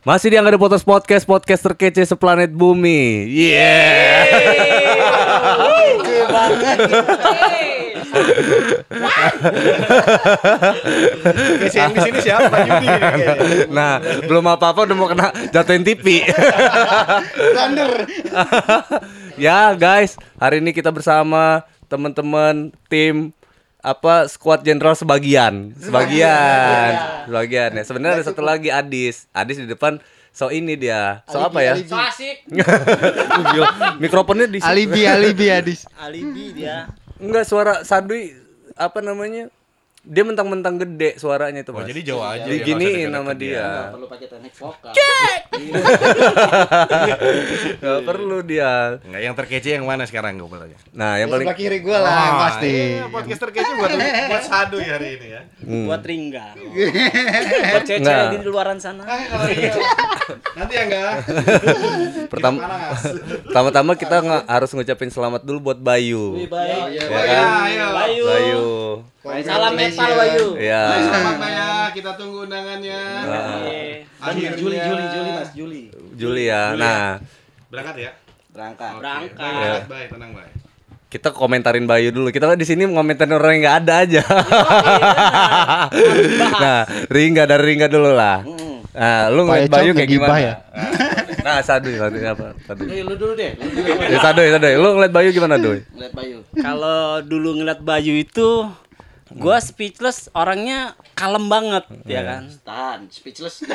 Masih di Angga Potos Podcast, podcast terkece seplanet bumi. Yeah. Guys, yang di sini siapa Yudi? Nah, belum apa-apa udah mau kena jatuhin TV. Thunder. ya, guys, hari ini kita bersama teman-teman tim apa squad jenderal sebagian. Sebagian. Sebagian. Ya sebenarnya ada satu lagi Adis. Adis di depan. So ini dia. So apa ya? So asik. Mikrofonnya di Alibi, alibi Adis. Alibi dia. enggak suara Sadui apa namanya dia mentang-mentang gede suaranya itu Oh, mas jadi Jawa aja. diginiin dia, sama deket-deket dia Perlu pakai teknik vokal. nggak perlu dia Enggak, yang terkece yang mana sekarang gue bertanya? nah yang paling Sebelah kiri gue lah yang pasti. Iya, podcast terkece buat buat sadu ya hari ini ya. Buat ringga. Buat cewek Nggak. di luaran sana. Nanti ya enggak? pertama pertama-tama kita nggak harus ngucapin selamat dulu buat Bayu Baik. ya Oh, kan iya, iya. Bayu. Bayu Salam metal Bayu. ya Selamat ya, kita tunggu undangannya. Iya. Akhirnya. Juli Juli Juli Mas Juli. Juli ya nah Berangkat ya? Berangkat. Oke. Berangkat. Berangkat, baik, tenang baik. kita komentarin Bayu dulu kita di sini ngomentarin orang yang nggak ada aja nah Ringga dari Ringga dulu lah nah lu ngeliat Bayu kayak gimana ya? nah Sadu Sadu apa Sadu lu dulu deh. Lu dulu. ya, Sadu Sadu lu ngeliat Bayu gimana Doi Ngeliat Bayu. Kalau dulu ngeliat Bayu itu gua speechless orangnya kalem banget ya kan? Tahan, speechless.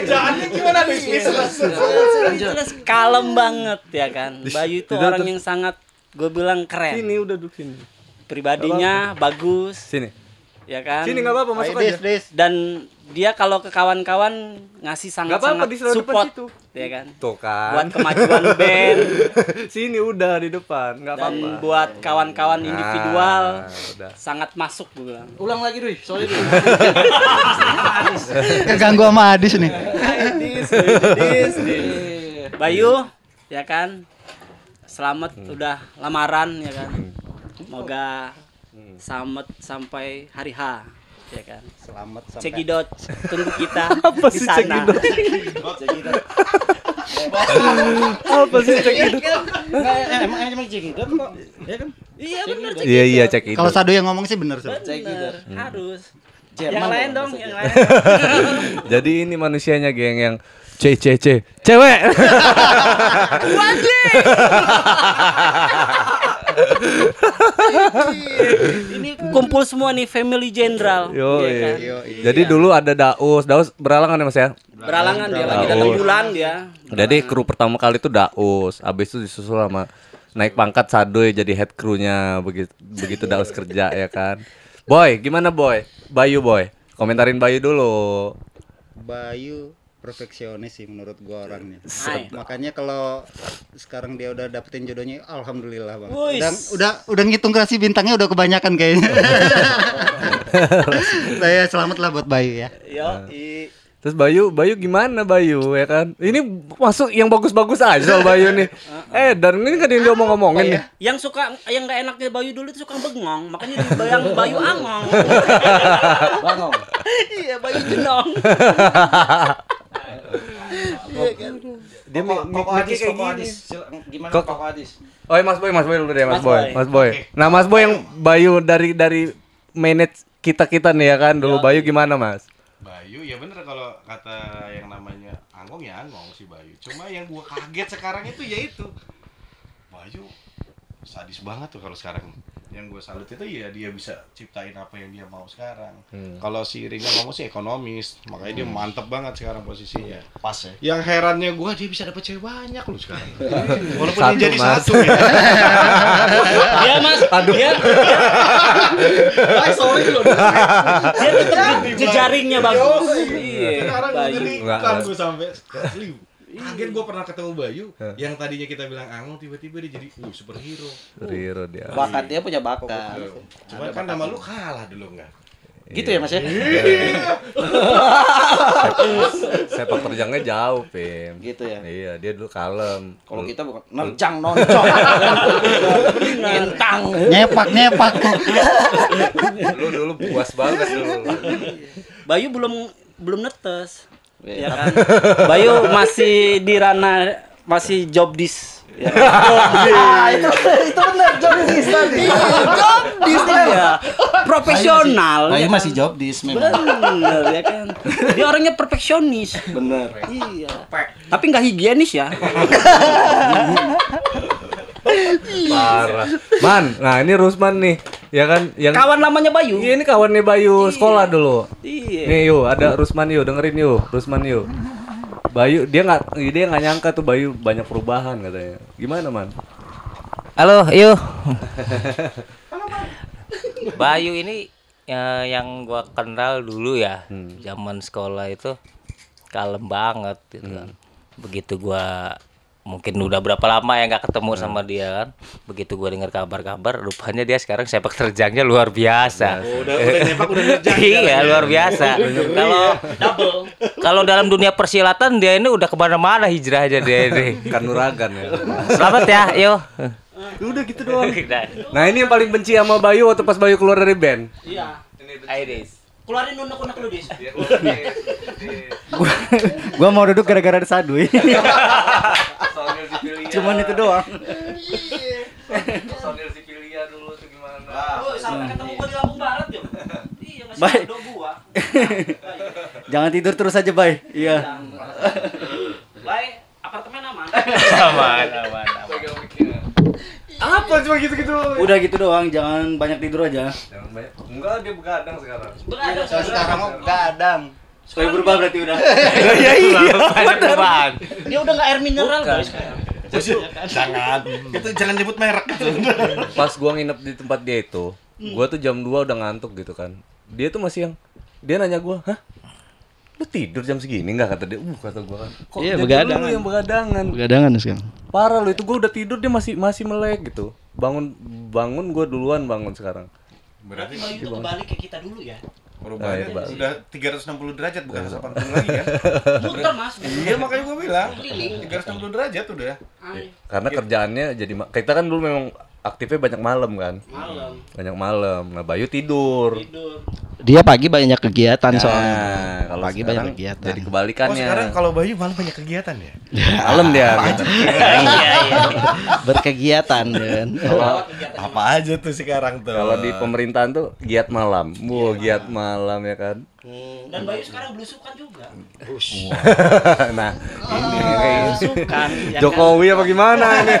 Ejaannya gimana? Nih? speechless. Kalem banget ya kan? Bayu itu orang yang sangat gue bilang keren. Sini udah duduk sini. Pribadinya bagus. Sini. Ya kan? Sini nggak apa-apa masuk aja. Dis. dan dia kalau ke kawan-kawan ngasih sangat Nggak apa-apa, sangat support. situ. ya kan? Tuh kan. Buat kemajuan band. Sini udah di depan nggak dan apa-apa. buat kawan-kawan individual Nah, udah. sangat masuk gue bilang. Ulang lagi, Dui. Sorry, Dui. Keganggu sama Adis nih. Dis, dis, dis. Bayu ya kan? Selamat udah lamaran ya kan? Semoga selamat sampai hari H ya kan? Selamat sampai. cekidot tunggu kita Apa di sih sana. cekidot? apa sih cek itu Emang emang cekidot kok. Ya kan? iya benar iya iya cek itu Kalau Sado yang ngomong sih bener, Sob. benar harus. Jerman yang lain dong, yang lain jadi ini manusianya geng yang C C C. Cewek ini kumpul semua nih family general Yo, ya kan? Jadi dulu ada Daus, Daus beralangan ya Mas ya. beralangan dia lagi datang bulan dia Jadi kru pertama kali itu Daus, habis itu disusul sama naik pangkat Sadoy jadi head crew-nya begitu begitu Daus kerja ya kan. Boy, gimana Boy? Bayu Boy. Komentarin Bayu dulu. Bayu perfeksionis sih menurut gua orangnya. Hai. Makanya kalau sekarang dia udah dapetin jodohnya, alhamdulillah bang. Wis. Udah, udah, udah ngitung kreasi bintangnya udah kebanyakan kayaknya. Saya selamat lah buat Bayu ya. yo i Terus Bayu, Bayu gimana Bayu ya kan? Ini masuk yang bagus-bagus aja soal Bayu nih. Eh, dan ini kan yang dia ngomong-ngomongin nih. yang suka yang nggak enaknya Bayu dulu itu suka bengong makanya dibayang Bayu angong Bangong. iya Bayu jenong Dia Koko, mi- Koko mikirnya Adis, kayak Koko gini. Adis. Gimana Kok- Koko Adis? Oh, iya, Mas Boy, Mas Boy dulu deh, Mas, Mas Boy. Boy. Mas Boy. Nah, Mas Boy yang Bayu dari dari manage kita-kita nih ya kan. Dulu Bayu gimana, Mas? Bayu ya bener kalau kata yang namanya Anggong ya Anggong si Bayu. Cuma yang gua kaget sekarang itu ya itu. Bayu sadis banget tuh kalau sekarang. Yang gue salut itu ya dia bisa ciptain apa yang dia mau sekarang. Kalau si Ringa ngomong sih ekonomis, makanya dia mantep banget sekarang posisinya. Pas ya. Yang herannya gua dia bisa dapet cewek banyak loh sekarang. Walaupun Satu, dia jadi Mas. satu ya. dia mas Aduh. dia Ay, sorry loh. dia tetap je- jejaringnya bagus iya Sekarang Enggak, kan gue sampai asli. Kaget gue pernah ketemu Bayu yang tadinya kita bilang angong tiba-tiba dia jadi uh superhero. Riro dia. Bakat dia punya bakat. Cuma kan nama lu kalah dulu enggak? Gitu ya Mas ya? Sepak terjangnya jauh, Pim. Gitu ya. Iya, dia dulu kalem. Kalau kita bukan nerjang noncong. Ngintang. Nyepak, nyepak. Lu dulu puas banget dulu. Bayu belum belum netes. Ya kan? Bayu masih di ranah masih job dis. Ya? Ah, itu itu benar job dis tadi. job dis dia. Profesional. Bayu ya masih kan? job dis memang. Bener ya kan. Dia orangnya perfeksionis. Bener. Iya. Tapi nggak higienis ya. Parah. Man, nah ini Rusman nih, ya kan yang Kawan lamanya Bayu. Iya, ini kawannya Bayu sekolah dulu. Iya. Nih yuk, ada Rusman yuk, dengerin yuk, Rusman yuk. Bayu dia nggak dia nggak nyangka tuh Bayu banyak perubahan katanya. Gimana man? Halo, yuk. Bayu ini ya, yang gua kenal dulu ya, zaman sekolah itu kalem banget gitu kan. Begitu gua mungkin udah berapa lama ya nggak ketemu sama dia kan. Begitu gua dengar kabar-kabar, rupanya dia sekarang sepak terjangnya luar biasa. Udah udah nyepak udah ngerjain. iya, luar biasa. Kalau Double. kalau dalam dunia persilatan dia ini udah ke mana-mana hijrahnya dia ini. Kanuragan ya. Selamat ya, yo. Udah gitu doang. Nah ini yang paling benci sama Bayu waktu pas Bayu keluar dari band. Iya. Iris. Keluarin unek-unek lu, Dis. Gua mau duduk gara-gara ada saduy. Cuman itu doang. Personil Sipilia dulu tuh gimana? Sampai ketemu gua di Lampung Barat, yo. Iya, ngasih Baik. kado gua. Jangan tidur terus aja, Bay. Iya. Baik, apartemen. Aman, aman, aman. Apa cuma gitu-gitu? Udah gitu doang, jangan banyak tidur aja. Jangan banyak. Enggak, dia begadang sekarang. Berada Sekarang mau gadang. Supaya berubah berarti udah. Banyak perubahan. Dia udah nggak air mineral, guys. Jangan. Itu jangan nyebut merek. Pas gua nginep di tempat dia itu, gua tuh jam 2 udah ngantuk gitu kan. Dia tuh masih yang dia nanya gua, "Hah? Lu tidur jam segini enggak?" kata dia. Uh, kata gua kan. Kok Iya, dari begadangan. dulu yang begadangan. Begadangan sekarang. Parah lu itu gua udah tidur dia masih masih melek gitu. Bangun bangun gua duluan bangun sekarang. Berarti Bayu itu kembali ke kita dulu ya. perubahannya Ah, iya, udah 360 derajat bukan 180 lagi kan? Muter, Mas. Iya makanya gua bilang 360 derajat udah. Aneh. Karena kerjaannya jadi kita kan dulu memang aktifnya banyak malam kan. Malam. Banyak malam. Nah, Bayu tidur. Tidur. Dia pagi banyak kegiatan Nah, soalnya. kalau Pagi banyak kegiatan. Jadi Oh kebalikannya. sekarang kalau Bayu malah banyak kegiatan ya? malam dia. gitu. Iya, iya. Berkegiatan kan. Kalau Apa aja tuh sekarang tuh? kalau di pemerintahan tuh giat malam. Wah, giat malam ya kan. Dan Bayu sekarang belusukan juga. nah, ini Belusukan. ya kan? Jokowi apa gimana ini?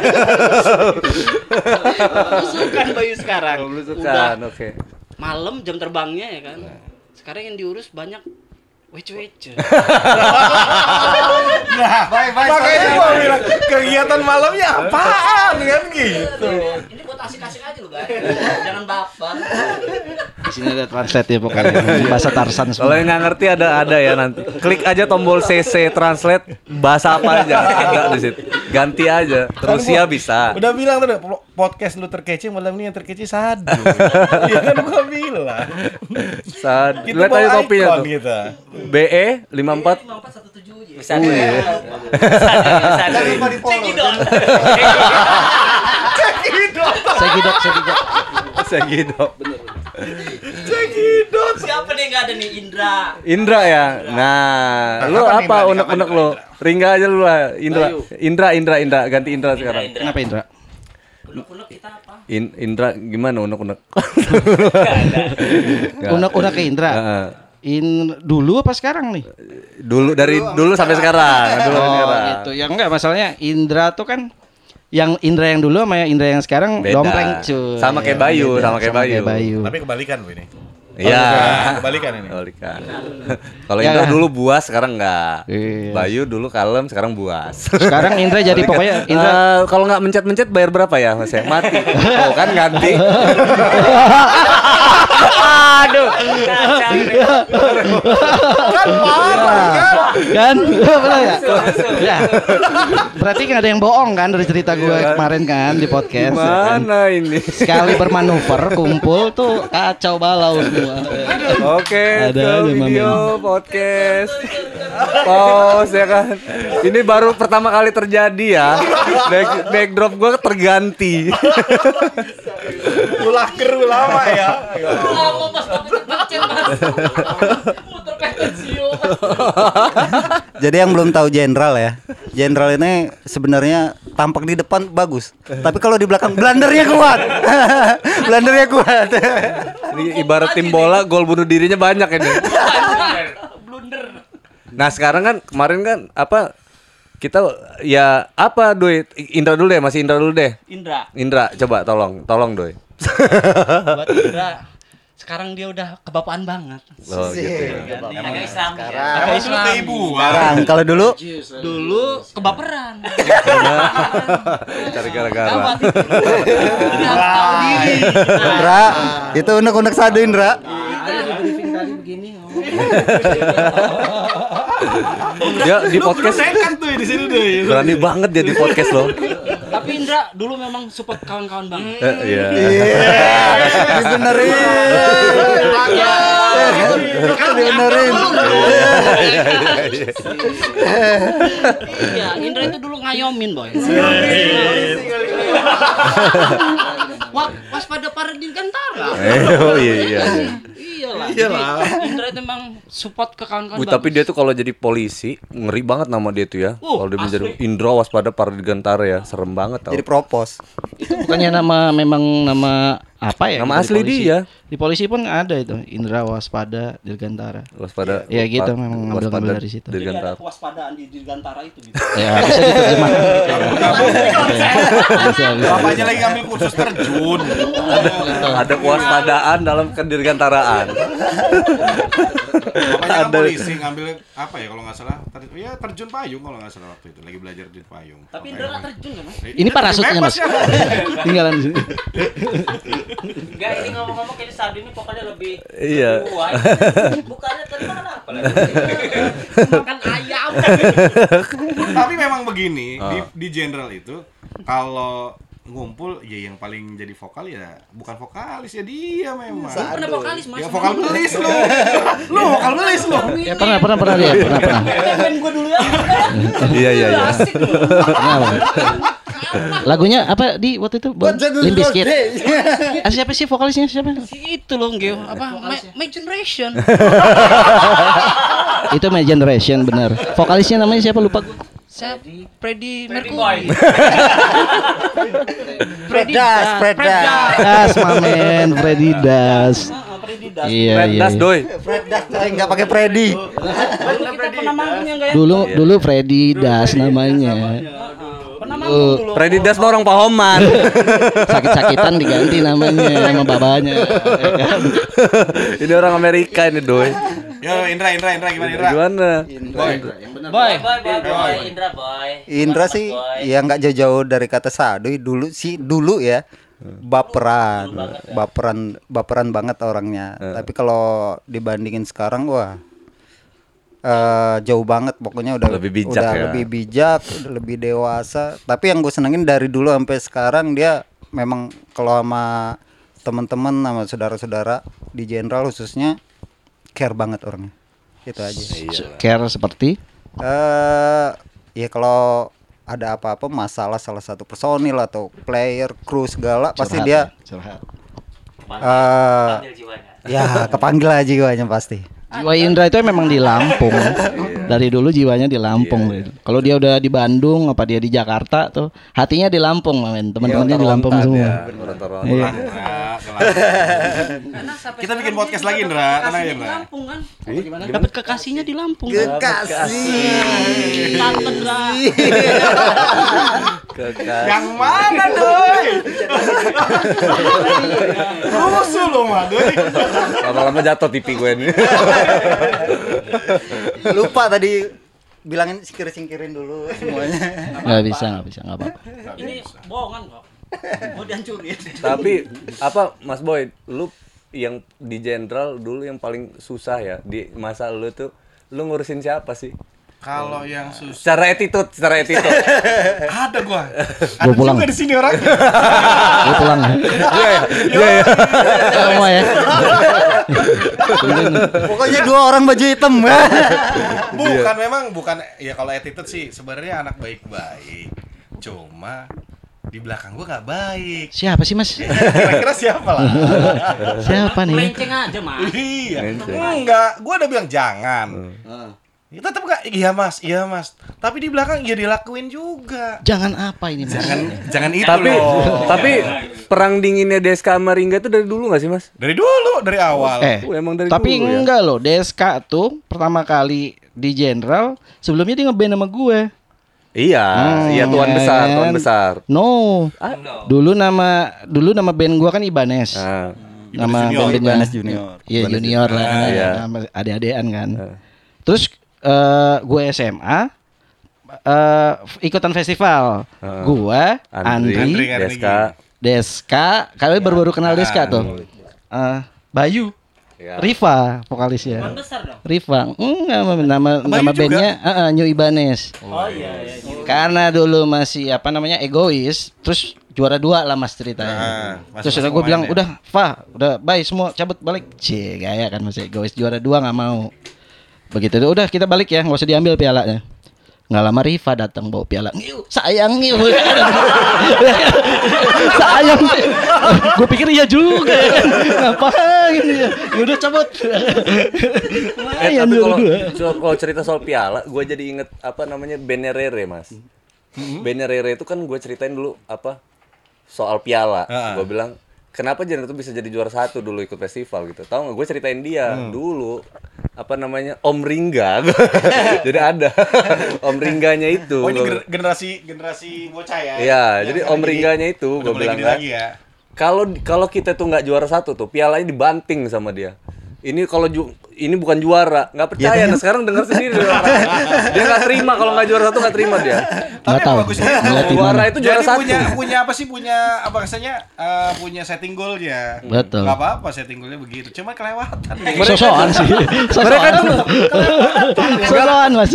Belusukan Bayu sekarang. Udah Belusukan, oke. malam jam terbangnya ya kan. Sekarang yang diurus banyak wece-wece. Nah, makanya gua bilang kegiatan malamnya apaan kan gitu. Ini buat asik-asik aja loh guys. Jangan baper. Di sini ada translate ya pokoknya. Bahasa Tarsan Kalau semua. yang nggak ngerti ada ada ya nanti. Klik aja tombol CC translate bahasa apa aja ada di situ. Ganti aja. Rusia bisa. Udah bilang tuh po- podcast lu terkece malam ini yang terkece sadu. Iya kan gua bilang. Saat Kita lihat aja bawa topinya tuh. kita. BE 54 5417 Bisa deh. Bisa deh. Cekidot. Saya gidok, saya gidok. segitu. Siapa nih nggak ada nih Indra? Indra ya. Nah, lu apa unek-unek lu? Ringga aja lu lah, Indra. Indra, Indra, Indra, ganti Indra sekarang. Kenapa Indra? Unek-unek kita apa? In- Indra gimana unek-unek? Unek-unek ke Indra. Heeh. In dulu apa sekarang nih? Dulu dari dulu sampai sekarang, dulu sampai Oh sekarang. gitu. Ya enggak masalahnya Indra tuh kan yang Indra yang dulu sama yang Indra yang sekarang Beda. dompleng cuy. Sama kayak Bayu, Beda, sama kayak Bayu. Bayu. Tapi kebalikan Bu ini. Iya. Kebalikan ini. Kebalikan. Kalau Ya Indra kan? dulu buas, sekarang enggak. Iya. Bayu dulu kalem, sekarang buas. Sekarang Indra jadi pokoknya Indra Eh, kalau nggak mencet-mencet bayar berapa ya Mas ya? Mati. Oh kan ganti. Aduh. Kacau. kan benar ya? ya. Berarti nggak ada yang bohong kan dari cerita gue kemarin kan di podcast. ya kan? Mana ini? Sekali bermanuver kumpul tuh kacau balau semua. Oke, Ada video podcast. Pause ya kan. Ini baru pertama kali terjadi ya. Back, backdrop gua terganti. Ulah keru lama ya. Lama pas Jadi yang belum tahu jenderal ya, jenderal ini sebenarnya tampak di depan bagus, tapi kalau di belakang blendernya kuat, blendernya kuat. Ini ibarat tim bola gol bunuh dirinya banyak ini. Nah sekarang kan kemarin kan apa kita ya apa Doi? Indra dulu deh masih Indra dulu deh. Indra. Indra coba tolong tolong Doi. Buat Indra sekarang dia udah kebapaan banget. Oh gitu ya. Agak Islam. Agak Islam. Sekarang. Kalau dulu? Dulu kebaperan. Cari gara-gara. Tahu diri. Indra, itu unek-unek sadu Indra. ada begini dia di podcast. Nekat tuh di sini deh. berani banget dia di podcast loh tapi Indra dulu memang support kawan-kawan banget. Eh, iya. Dibenerin. Dibenerin. iya Indra itu dulu ngayomin boy. Wah, waspada para dirgantara. Eh, oh iya iya iya. Iyalah. Indra itu memang support ke kawan-kawan. Wih, tapi dia tuh kalau jadi polisi ngeri banget nama dia tuh ya. Uh, kalau dia menjadi. Indra waspada para digantara ya, serem banget tau. Jadi propos. Bukannya nama memang nama apa ya? Nama gitu di asli polisi? dia. Di polisi pun ada itu Indra Waspada Dirgantara. waspada Ya, gitu, wa- memang ngambil-ngambil waspada dari situ. Jadi ada Dirgantara. kewaspadaan di dirgantara itu gitu. Ya bisa diterjemahkan gitu. Bisa, bisa, Bapaknya bisa. lagi ngambil kursus terjun. Ada kewaspadaan dalam kedirgantaraan. Bapaknya kan Ada. polisi ngambil apa ya kalau nggak salah? Ter- ya terjun payung kalau nggak salah waktu itu lagi belajar di payung. Tapi Indra nggak terjun kan? Mas? Ini parasutnya, Mas. ya. Tinggalan di sini. Enggak, ini ngomong-ngomong kayak Sadu ini pokoknya lebih Iya. Bukannya tadi makan apa lagi? Makan ayam. Tapi memang begini di Ah. di general itu kalau ngumpul ya yang paling jadi vokal ya bukan vokalis ya dia memang. Lu pernah vokalis Mas? Ya vokal belis lu. lu vokal belis lu. Ya pernah pernah pernah lihat, pernah pernah. Pengen gua dulu ya. Iya iya iya. Lagunya apa di waktu itu? Limp Bizkit. Ah, siapa sih vokalisnya siapa? Si itu loh Geo, apa? My, my generation. Itu My Generation bener. Vokalisnya namanya siapa lupa gue. Siapa? Freddy Mercury. Freddy Das, Fred Das. Das, Mamen, Freddy Das. Ah, Freddy Das. Iya, Red iya. Das doi. Fred Das tapi nggak pakai Freddy. Dulu ya enggak ya? Dulu Freddy Das namanya. Pernah manggung dulu. Freddy Das mah orang Pahoman. Sakit-sakitan diganti namanya sama babanya. ya kan? ini orang Amerika ini doi. Yo Indra Indra Indra gimana Indra? Gimana? Boy. Boy, boy, boy, Indra boy. Indra sih Boy. ya nggak jauh-jauh dari kata saduy dulu sih dulu ya baperan. Baperan baperan banget orangnya. Tapi kalau dibandingin sekarang wah eh, jauh banget. Pokoknya udah Lebih bijak udah ya. lebih bijak udah lebih dewasa. Tapi yang gue senengin dari dulu sampai sekarang dia memang kalau sama teman-teman sama saudara-saudara di general khususnya care banget orangnya. Itu aja. Care seperti eh ya kalau ada apa-apa masalah salah satu personil atau player kru segala pasti curhat dia ya, curhat. eh jiwanya. ya kepanggil aja jiwanya pasti Jiwa Indra itu memang di Lampung. Dari dulu jiwanya di Lampung. Kalau dia udah di Bandung, apa dia di Jakarta tuh, hatinya di Lampung, men. Teman-temannya di Lampung semua. Iya. Sampai Kita bikin podcast lagi, Indra. Tenang di Indra. Lampung kan? Dapat kekasihnya di Lampung. kasih Tante Dra. Kekasih. Yang mana doi? Rusuh lu mah doi. Lama-lama jatuh TV gue ini. lupa tadi bilangin singkir-singkirin dulu semuanya Nggak bisa, nggak bisa, nggak apa-apa. Ini bohongan kok. Mau dihancurin. Tapi apa Mas Boy, lu yang di jenderal dulu yang paling susah ya di masa lu tuh lu ngurusin siapa sih? Kalau yang susah Secara attitude, secara attitude. ada gua. Gua pulang. Juga di sini orang. Gue pulang ya. Iya ya. Iya ya. Semua ya. pokoknya dua orang baju hitam bukan memang bukan ya kalau attitude sih sebenarnya anak baik-baik. Cuma di belakang gua nggak baik. Siapa sih mas? Kira-kira siapa lah? Siapa nih? Melenceng aja, Mas. iya. Enggak, gua udah bilang jangan. Heeh. Ya, tetap enggak, iya mas, iya mas. Tapi di belakang ya dilakuin juga. Jangan apa ini mas? Jangan, jangan itu Tapi loh. tapi perang dinginnya Deska sama Ringga itu dari dulu gak sih mas? dari dulu, dari awal. Eh, Oh, emang dari tapi dulu ya? enggak loh. Deska tuh pertama kali di Jenderal sebelumnya dia ngeband sama gue. Iya, Hmm, iya tuan ya besar, tuan kan? besar. No. Dulu nama dulu nama band gua kan Ibanez. Ah, nama Junior, band-bandnya Ibanez Junior. Iya junior lah, iya. sama adik-adikan kan. Terus eh gue SMA eh ikutan festival. Heeh. Gua, Andri, Andri, Andri, Andri. Deska. Deska, kalian baru-baru kenal Deska tuh. Eh, Bayu, Ya. Riva vokalisnya. Ban besar dong. Riva, enggak nama nama, Bayu nama bandnya eh, eh, New Ibanez. Oh iya iya. Karena dulu masih apa namanya egois, terus juara dua lah mas ceritanya. Nah, masuk terus gue bilang ya. udah, Fa, udah bye semua cabut balik. Cie gaya kan masih egois juara dua nggak mau. Begitu udah kita balik ya, nggak usah diambil pialanya. Nggak lama Riva datang bawa piala. Ngiu, sayang ngiu. sayang. gue pikir iya juga. ya kan. Ngapain ya? Udah cabut. Eh, tapi kalau kalau cerita soal piala, gue jadi inget apa namanya bandnya Rere mas. Bandnya Rere itu kan gue ceritain dulu apa soal piala. Ah. Gue bilang kenapa Jan itu bisa jadi juara satu dulu ikut festival gitu. Tahu nggak? Gue ceritain dia dulu apa namanya Om Ringga. jadi ada Om Ringganya itu. Oh ini Gua- generasi generasi bocah ya? Iya, jadi Om. Ringganya itu gue bilang kan. ya. Kalau kalau kita tuh nggak juara satu tuh, pialanya dibanting sama dia. Ini kalau ju- ini bukan juara, nggak percaya. nah sekarang dengar sendiri dia nggak terima kalau nggak juara satu nggak terima dia. Nggak Tapi tahu. bagusnya Juara itu juara Jadi satu. punya punya apa sih punya apa rasanya eh, punya setting goalnya. Betul. Gak apa-apa setting goalnya begitu. Cuma kelewatan. Sosokan sih. Sosokan. Sosokan mas.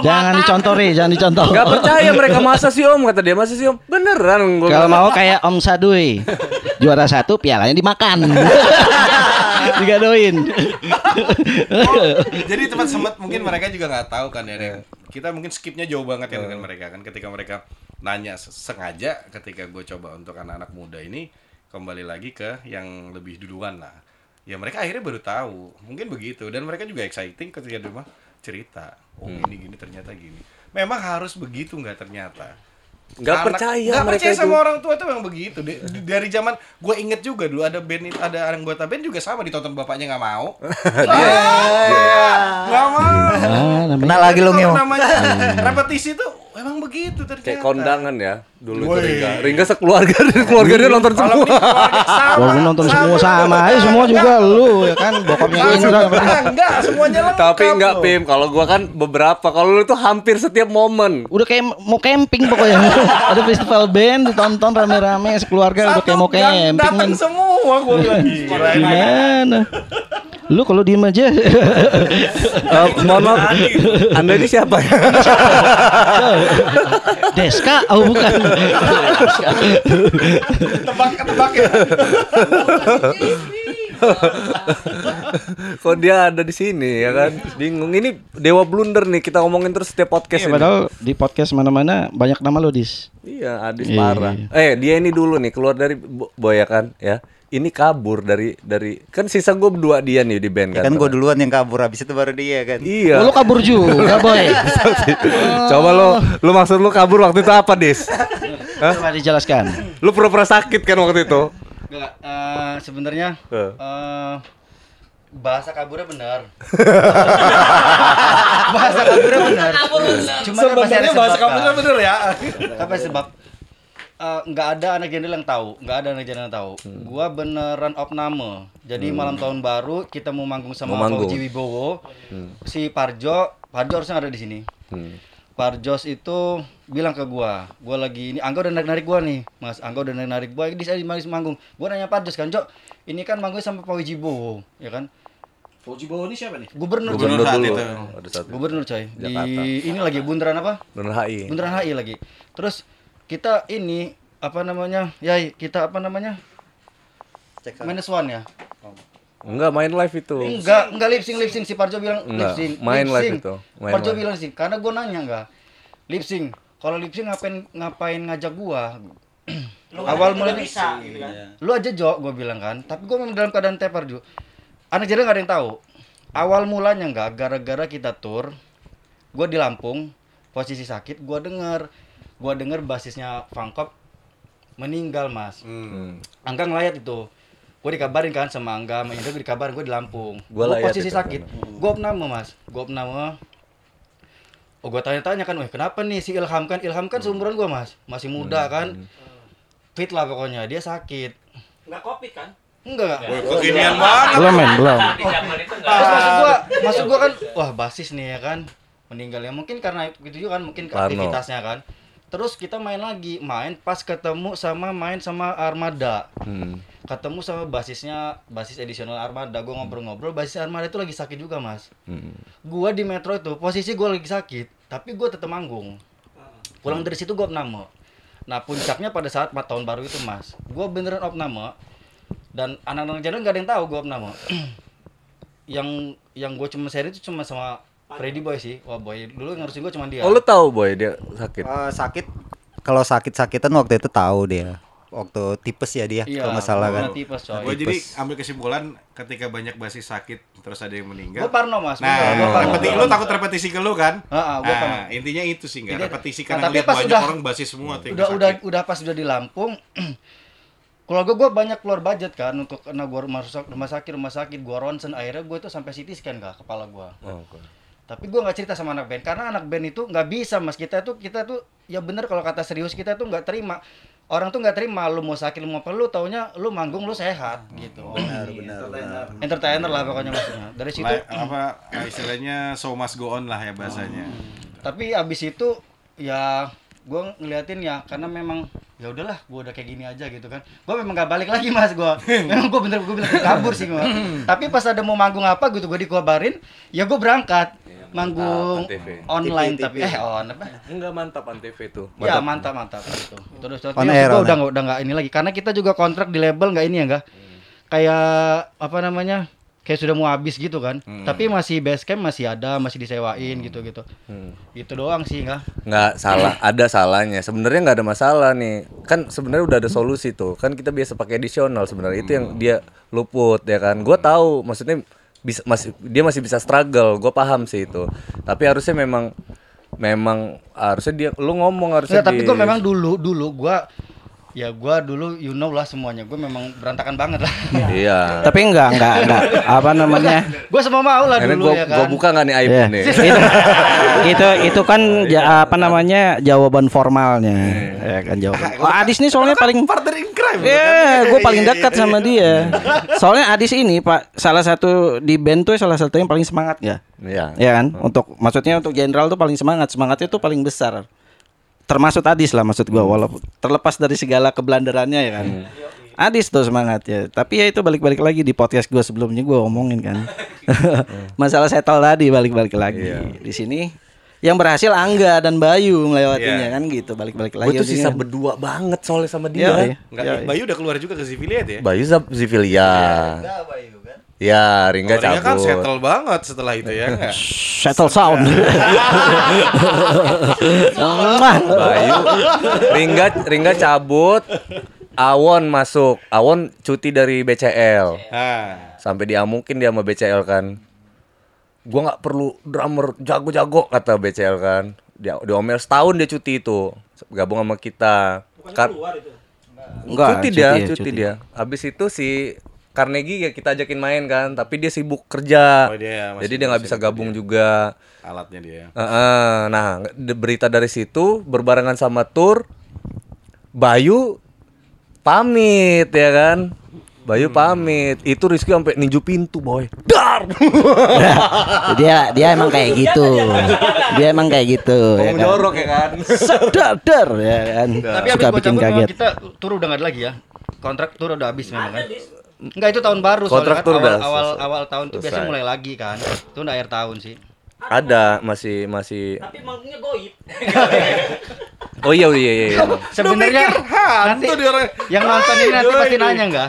jangan dicontori, jangan dicontoh. Nggak percaya mereka masa sih om kata dia masa sih om beneran Kalau mau kayak Om Sadui, juara satu pialanya dimakan, digadoin. Jadi tempat sempat mungkin mereka juga nggak tahu kan ya. Kita mungkin skipnya jauh banget ya dengan mereka kan ketika mereka nanya se- sengaja ketika gue coba untuk anak-anak muda ini kembali lagi ke yang lebih duluan lah. Ya mereka akhirnya baru tahu. Mungkin begitu dan mereka juga exciting ketika di rumah cerita. Oh gini gini ternyata gini. Memang harus begitu nggak ternyata. Nggak Anak- percaya nggak mereka percaya itu sama orang tua tuh memang begitu Di- di- dari zaman gue inget juga dulu ada band itu- ada anggota band juga sama ditonton bapaknya nggak mau nggak mau Ah, namanya. Kena lagi lu Kalau ngeo. namanya repetisi tuh emang begitu ternyata. Kayak kondangan ya dulu itu Woi. Ringga. Ringga sekeluarga keluarga dia nonton semua. sama. Walaupun nonton semua sama aja semua juga lu ya kan? Bokapnya Indra. enggak, enggak semuanya lengkap tapi enggak loh. Pim. Kalau gua kan beberapa kalau lu tuh hampir setiap momen. Udah kayak mau camping pokoknya. Ada festival band ditonton rame-rame sekeluarga udah kayak mau camping. datang semua gua bilang gila ini. Gimana? Lu kalau diem aja. Eh, mohon maaf. Anda ini siapa ya Deska, oh bukan. tebak tebak ya kok dia ada di sini ya kan bingung ini dewa blunder nih kita ngomongin terus setiap podcast Iya, ini padahal di podcast mana-mana banyak nama lo dis. Iya, Adis Iya, parah. Eh, dia ini dulu nih keluar dari Bo- Boy ya kan, ya. Ini kabur dari dari kan sisa gue berdua dia nih di band kan. Kan gue duluan yang kabur habis itu baru dia kan. Iya. Oh, lo kabur juga, boy. Coba lo lu maksud lu kabur waktu itu apa, Dis? Coba dijelaskan. Lu pura-pura sakit kan waktu itu? Enggak, eh, sebenarnya Eh. eh, bahasa kaburnya benar. bahasa kaburnya benar. Cuma kan sebenarnya bahasa Kak. bener ya Apa sebab? Eh, nggak ada anak jendela yang tahu, nggak ada anak jendela yang tahu. Hmm. Gua beneran opname. Jadi malam tahun baru kita mau manggung sama manggung. Fauji Wibowo. Si Parjo, Parjo harusnya ada di sini. Hmm. Parjos itu bilang ke gua, gua lagi ini Angga udah narik-narik gua nih. Mas, Angga udah narik-narik gua di saya di manggung. Gua nanya Parjos kan, "Jok, ini kan manggung sama Pak Wijibo, ya kan?" Fauji Bowo ini siapa nih? Gubernur, Gubernur coy. saat dulu. itu. Gubernur coy. Di Jakarta. ini lagi bundaran apa? Bener HI. Bundaran HI lagi. Terus kita ini apa namanya? Ya, kita apa namanya? Cek Minus one ya? Enggak main live itu. Enggak, enggak lip sync lip sync si Parjo bilang lip Enggak, sync. main lip live itu, main Parjo live. bilang sih, karena gua nanya enggak. Lip sync. kalau Lipsi ngapain ngapain ngajak gua Lu awal mulai bisa gitu kan. lu aja Jo gue bilang kan tapi gue memang dalam keadaan tepar Jo anak jadi nggak ada yang tahu awal mulanya nggak gara-gara kita tur gue di Lampung posisi sakit gue denger gue denger basisnya Fangkop meninggal mas Hmm. Angga ngelayat itu gue dikabarin kan sama Angga sama Indra gue dikabarin gue di Lampung Gua gue posisi itu. sakit gue opname mas gue opname Oh gue tanya-tanya kan, weh kenapa nih si Ilham kan Ilham kan seumuran gue mas, masih muda kan, fit lah pokoknya dia sakit. Nggak covid kan? Enggak. Kekinian banget. Belum men, belum. Itu Terus maksud gua, maksud gua kan, wah basis nih ya kan, meninggal ya mungkin karena gitu juga kan, mungkin Parno. aktivitasnya kan. Terus kita main lagi, main pas ketemu sama main sama Armada, Hmm. ketemu sama basisnya, basis edisional Armada. Gua ngobrol-ngobrol, basis Armada itu lagi sakit juga mas. Hmm. Gua di Metro itu posisi gua lagi sakit, tapi gua tetap manggung. Pulang dari situ gua opname. Nah puncaknya pada saat tahun baru itu mas, gua beneran opname dan anak-anak jadul nggak ada yang tahu gua opname. yang yang gue cuma seri itu cuma sama Freddy Boy sih. Wah Boy dulu ngurusin gua cuma dia. Oh lu tahu boy dia sakit. Eh, sakit kalau sakit-sakitan waktu itu tahu dia. Waktu tipes ya dia Iya, kalau nggak salah kan. gua tipes coy. Gue jadi ambil kesimpulan ketika banyak basis sakit terus ada yang meninggal. Gua parno mas. Nah, bener, gua parno. repeti, lu takut repetisi ke lu kan? Heeh, gua parno. Nah, intinya itu sih enggak Jadi- repetisi Nah, karena lihat pas banyak udah- orang basis semua tuh udah udah sakit. udah pas udah di Lampung keluarga gue banyak keluar budget kan untuk karena gue rumah sakit rumah sakit rumah sakit gue ronsen akhirnya gue tuh sampai CT scan gak kepala gue Oh, oke. Tapi gue nggak cerita sama anak band karena anak band itu nggak bisa mas. Kita tuh kita tuh ya bener kalau kata serius kita tuh nggak terima. Orang tuh nggak terima lu mau sakit lu mau perlu taunya lu manggung lu sehat gitu. Benar, benar, benar. entertainer. Lah pokoknya maksudnya dari situ apa istilahnya show must go on lah ya bahasanya. tapi abis itu ya gue ngeliatin ya karena memang ya udahlah gue udah kayak gini aja gitu kan. Gue memang gak balik lagi mas gue memang gue bener gue bener kabur sih gue tapi pas ada mau manggung apa gitu gue dikabarin ya gue berangkat. Manggung Antv. online TV. tapi eh on apa? Enggak mantap antv itu. ya mantap. mantap gitu. Terus terus On on udah nggak udah nggak ini lagi. Karena kita juga kontrak di label nggak ini ya enggak kayak apa namanya kayak sudah mau habis gitu kan. Tapi masih base camp masih ada masih disewain gitu gitu Hmm. itu doang sih enggak nggak salah ada salahnya. Sebenarnya nggak ada masalah nih. Kan sebenarnya udah ada solusi tuh. Kan kita biasa pakai additional sebenarnya. Itu yang dia luput ya kan? Gue tahu maksudnya bisa masih dia masih bisa struggle. Gue paham sih itu. Tapi harusnya memang memang harusnya dia lu ngomong harusnya Enggak, tapi gue memang dulu dulu gua ya gua dulu you know lah semuanya gue memang berantakan banget lah iya Tapi enggak, enggak, enggak. Apa namanya? gue semua mau lah dulu gue ya kan gua buka nggak nih aib Iya. nih itu, itu itu kan ja- apa namanya jawaban formalnya ya kan jawaban oh, Adis nih soalnya paling Partner in crime. Iya, gue paling dekat sama dia. Soalnya Adis ini Pak salah satu di band tuh salah satu yang paling semangat ya. iya Ya kan? Untuk maksudnya untuk jenderal tuh paling semangat, semangatnya tuh paling besar. Termasuk Adis lah maksud gua walaupun terlepas dari segala kebelanderannya ya kan. Adis tuh semangatnya. Tapi ya itu balik-balik lagi di podcast gua sebelumnya gua omongin kan. Masalah settle tadi balik-balik lagi. Di sini yang berhasil Angga dan Bayu melewatinya kan gitu balik-balik lagi. gue tuh sisa Artinya- berdua banget soalnya sama Iya, dia iya. Enggak, Iya, Bayu udah keluar juga ke Ziviliat ya? Bayu Zivilia ya Ringga kan cabut. settle banget setelah itu ya enggak? Settle sound. Bayu. Ringga Ringga cabut. Awon masuk. Awon cuti dari BCL sampai diamukin dia sama BCL kan. Gua nggak perlu drummer jago-jago kata BCL kan. Dia diomel setahun dia cuti itu. Gabung sama kita. Kar- Enggak, cuti, dia ya, cuti, dia. Habis itu si Carnegie ya kita ajakin main kan tapi dia sibuk kerja Oh, dia masih jadi dia nggak bisa gabung juga alatnya dia. Heeh, nah de- berita dari situ berbarengan sama tour Bayu pamit ya kan Bayu pamit itu Rizky sampai ninju pintu boy dar dia dia emang kayak gitu. Dia emang kayak gitu. ya kan? jorok ya kan Sedar ya kan. tapi Suka bikin kaget. kita tur udah nggak ada lagi ya kontrak tur udah habis memang kan Enggak itu tahun baru Kontrak soalnya kan awal, awal awal tahun tuh biasanya mulai lagi kan itu udah akhir tahun sih ada masih masih Tapi manggungnya goib. Oh iya iya iya. iya. Sebenarnya nanti yang nonton ini nanti pasti nanya enggak?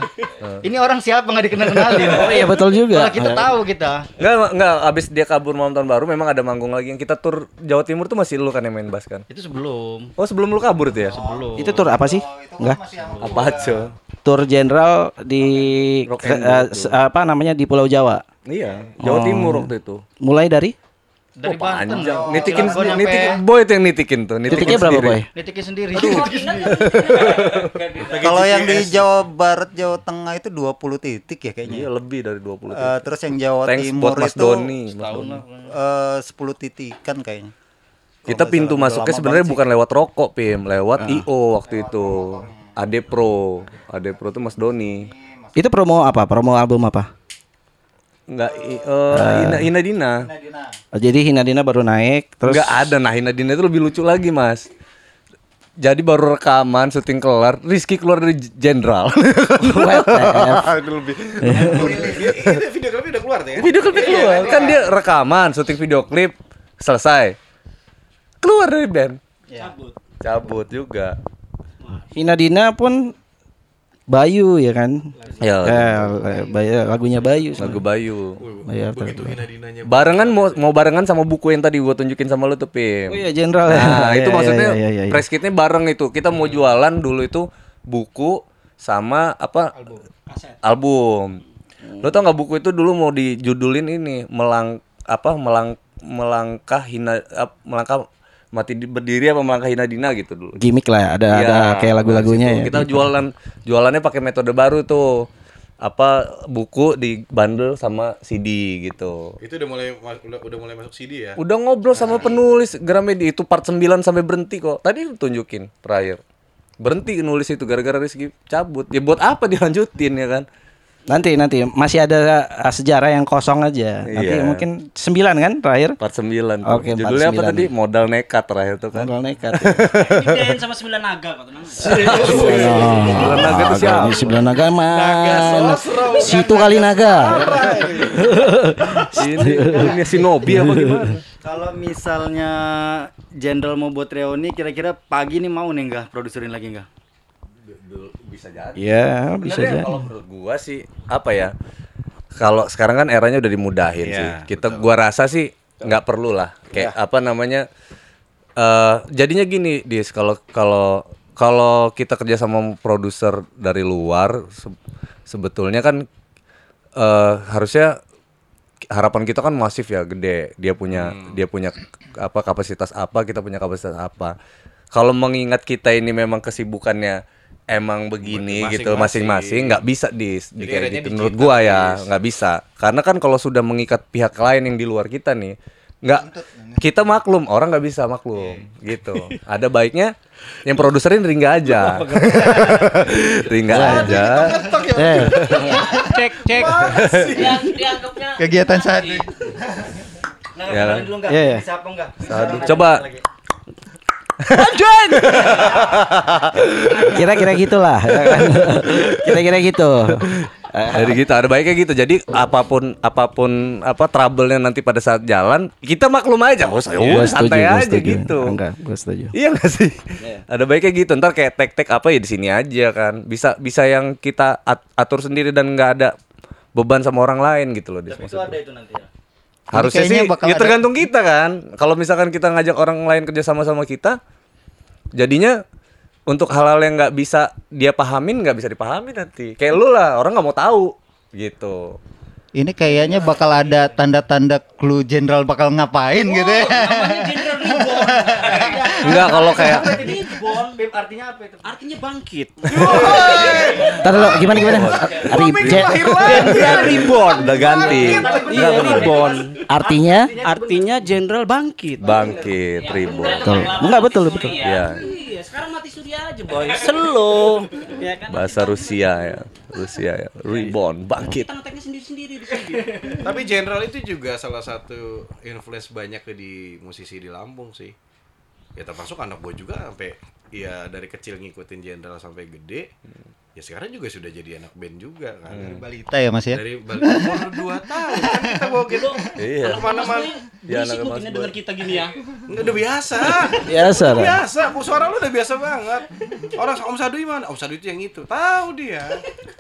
Ini orang siapa nggak dikenal kenalin? Oh iya betul juga. Kalau kita tahu kita. Enggak enggak abis dia kabur malam tahun baru memang ada manggung lagi yang kita tur Jawa Timur tuh masih lu kan yang main bass kan. Itu sebelum. Oh sebelum lu kabur tuh ya? Belum. Itu tur apa sih? Enggak. Apa aja? Tur jenderal di Rock ke- and roll se- apa namanya di Pulau Jawa. Iya, Jawa Oh. Timur waktu itu. Mulai dari Dari Banten. Panjang. loh. Nitikin nyampe- nitikin boy itu yang nitikin tuh. Nitikin titiknya berapa, sendiri. Boy? Nitikin sendiri. Kalau yang di Jawa Barat, Jawa Tengah itu 20 titik ya kayaknya. Iya, lebih dari 20 Eh, terus yang Jawa Thanks Timur buat Mas itu Doni. Mas Tahun Doni. lah. eh, 10 titikan kayaknya. Kita pintu masuknya sebenarnya bukan lewat rokok, Pim, lewat IO waktu itu. Ade Pro. Ade Pro tuh Mas Doni. itu promo apa? Promo album apa? Enggak i- eh, Ina, Ina Dina. Oh, jadi Hinadina baru naik terus Enggak ada nah Ina Dina itu lebih lucu lagi, Mas. Jadi baru rekaman syuting kelar, Rizky keluar dari Jenderal. Itu lebih. Itu video klipnya udah keluar tuh ya? Video klipnya keluar. Kan dia rekaman, syuting video klip selesai. Keluar dari band. Cabut. Cabut juga. Hinadina pun Bayu ya kan? Ya, Eh, Bayu, lagunya Bayu. lagu Bayu. Bayu, Begitu hina-dinanya. Barengan mau mau barengan sama buku yang tadi gua tunjukin sama lu tuh, Pim. Oh iya jenderal ya. Nah, itu Iya, maksudnya iya, iya, iya. press kitnya bareng itu. Kita mau jualan dulu itu buku sama apa? Album. Lo tau nggak buku itu dulu mau dijudulin ini melang apa melang melangkah hina ap- melangkah mati di- berdiri apa melangkah hina dina gitu dulu. Gimik lah ya, ada Iya, ada kayak lagu-lagunya nah, ya. Kita jualan jualannya pakai metode baru tuh. Apa buku di bundle sama CD gitu. Itu udah mulai udah, udah mulai masuk CD ya? Udah ngobrol sama penulis Gramedia itu part 9 sampai berhenti kok. Tadi lu tunjukin terakhir. Berhenti nulis itu gara-gara Rizky cabut. Ya buat apa dilanjutin ya kan? Nanti nanti masih ada uh, sejarah yang kosong aja. Nanti Iya. mungkin sembilan kan terakhir. Part 9 tuh. Oke, part Judulnya apa 9. tadi? Modal nekat terakhir tuh kan. Modal nekat. Didein sama sembilan naga kok tenang. Sembilan naga itu siapa? Ini sembilan naga mana? Situ kali naga. Ini, ini si Nobi apa gimana? Kalau misalnya Jenderal mau buat reuni, kira-kira pagi nih mau nih enggak produserin lagi enggak? Bisa jadi. Ya bisa aja. kalau menurut gua sih apa ya? Kalau sekarang kan eranya udah dimudahin Iya, sih. Kita gua rasa sih nggak perlu lah. Kayak apa namanya? eh jadinya gini, Dis, kalau kalau kalau kita kerja sama produser dari luar se- sebetulnya kan eh harusnya harapan kita kan masif ya, gede. Dia punya dia punya apa kapasitas apa, kita punya kapasitas apa. Kalau mengingat kita ini memang kesibukannya emang begini gitu Masing-masing. nggak bisa di, di kayak gitu. menurut dicipta, gua ya nggak bisa. Karena kan kalau sudah mengikat pihak lain yang di luar kita nih nggak kita maklum orang nggak bisa maklum gitu. Ada baiknya yang produserin Ringga aja. Ringga aja. Eh, Cek cek. Yang dianggapnya Kegiatan saat ya. kan? dulu enggak? Iya, iya. Bisa apa enggak? Aduh, coba Kira-kira gitulah. ya kan? Kira-kira gitu. Jadi gitu, ada baiknya gitu. Jadi apa pun apa pun apa trouble-nya nanti pada saat jalan, kita maklum aja. Oh, saya setuju, santai gua aja setuju. gitu. Enggak, gue setuju. Iya gak sih? Ada baiknya gitu. Ntar kayak tek-tek apa ya di sini aja kan. Bisa bisa yang kita at- atur sendiri dan nggak ada beban sama orang lain gitu loh. Dis, Itu ada itu nanti ya. Harusnya sih ya ada- tergantung kita kan. Kalau misalkan kita ngajak orang lain kerja sama sama kita, jadinya untuk hal-hal yang nggak bisa dia pahamin nggak bisa dipahami nanti. Kayak lu lah, orang nggak mau tahu gitu. Ini kayaknya bakal ada tanda-tanda clue jenderal bakal ngapain gitu ya. namanya Jenderal Reborn. Enggak kalau kayak Reborn Beb, artinya apa itu? artinya bangkit. Ntar dulu gimana gimana? Rib, Je- Jenderal Reborn. udah ganti. Iya, Reborn. artinya Artinya Jenderal bangkit. Bangkit, ribut. betul. Enggak betul betul. Iya. Iya, sekarang mati surya aja, boy. Slow. Ya kan? Bahasa Rusia ya. Rusia ya. Reborn, bangkit. Kita ngeteknya sendiri-sendiri di sini. Tapi General itu juga salah satu influence banyak di musisi di Lampung sih. Ya termasuk anak gue juga sampai ya dari kecil ngikutin General sampai gede. ya sekarang juga sudah jadi anak band juga kan. Hmm. balita ya mas ya Dari balik umur 2 tahun kan kita bawa gitu. Iya. Ke mana-mana. Iya, anak Berisik Mas mungkin Boy. denger kita gini ya. Nggak, Udah biasa. Biasa Udah biasa. Kok suara lu udah biasa banget. Orang Om Sadui mana? Om Sadui itu yang itu. Tahu dia.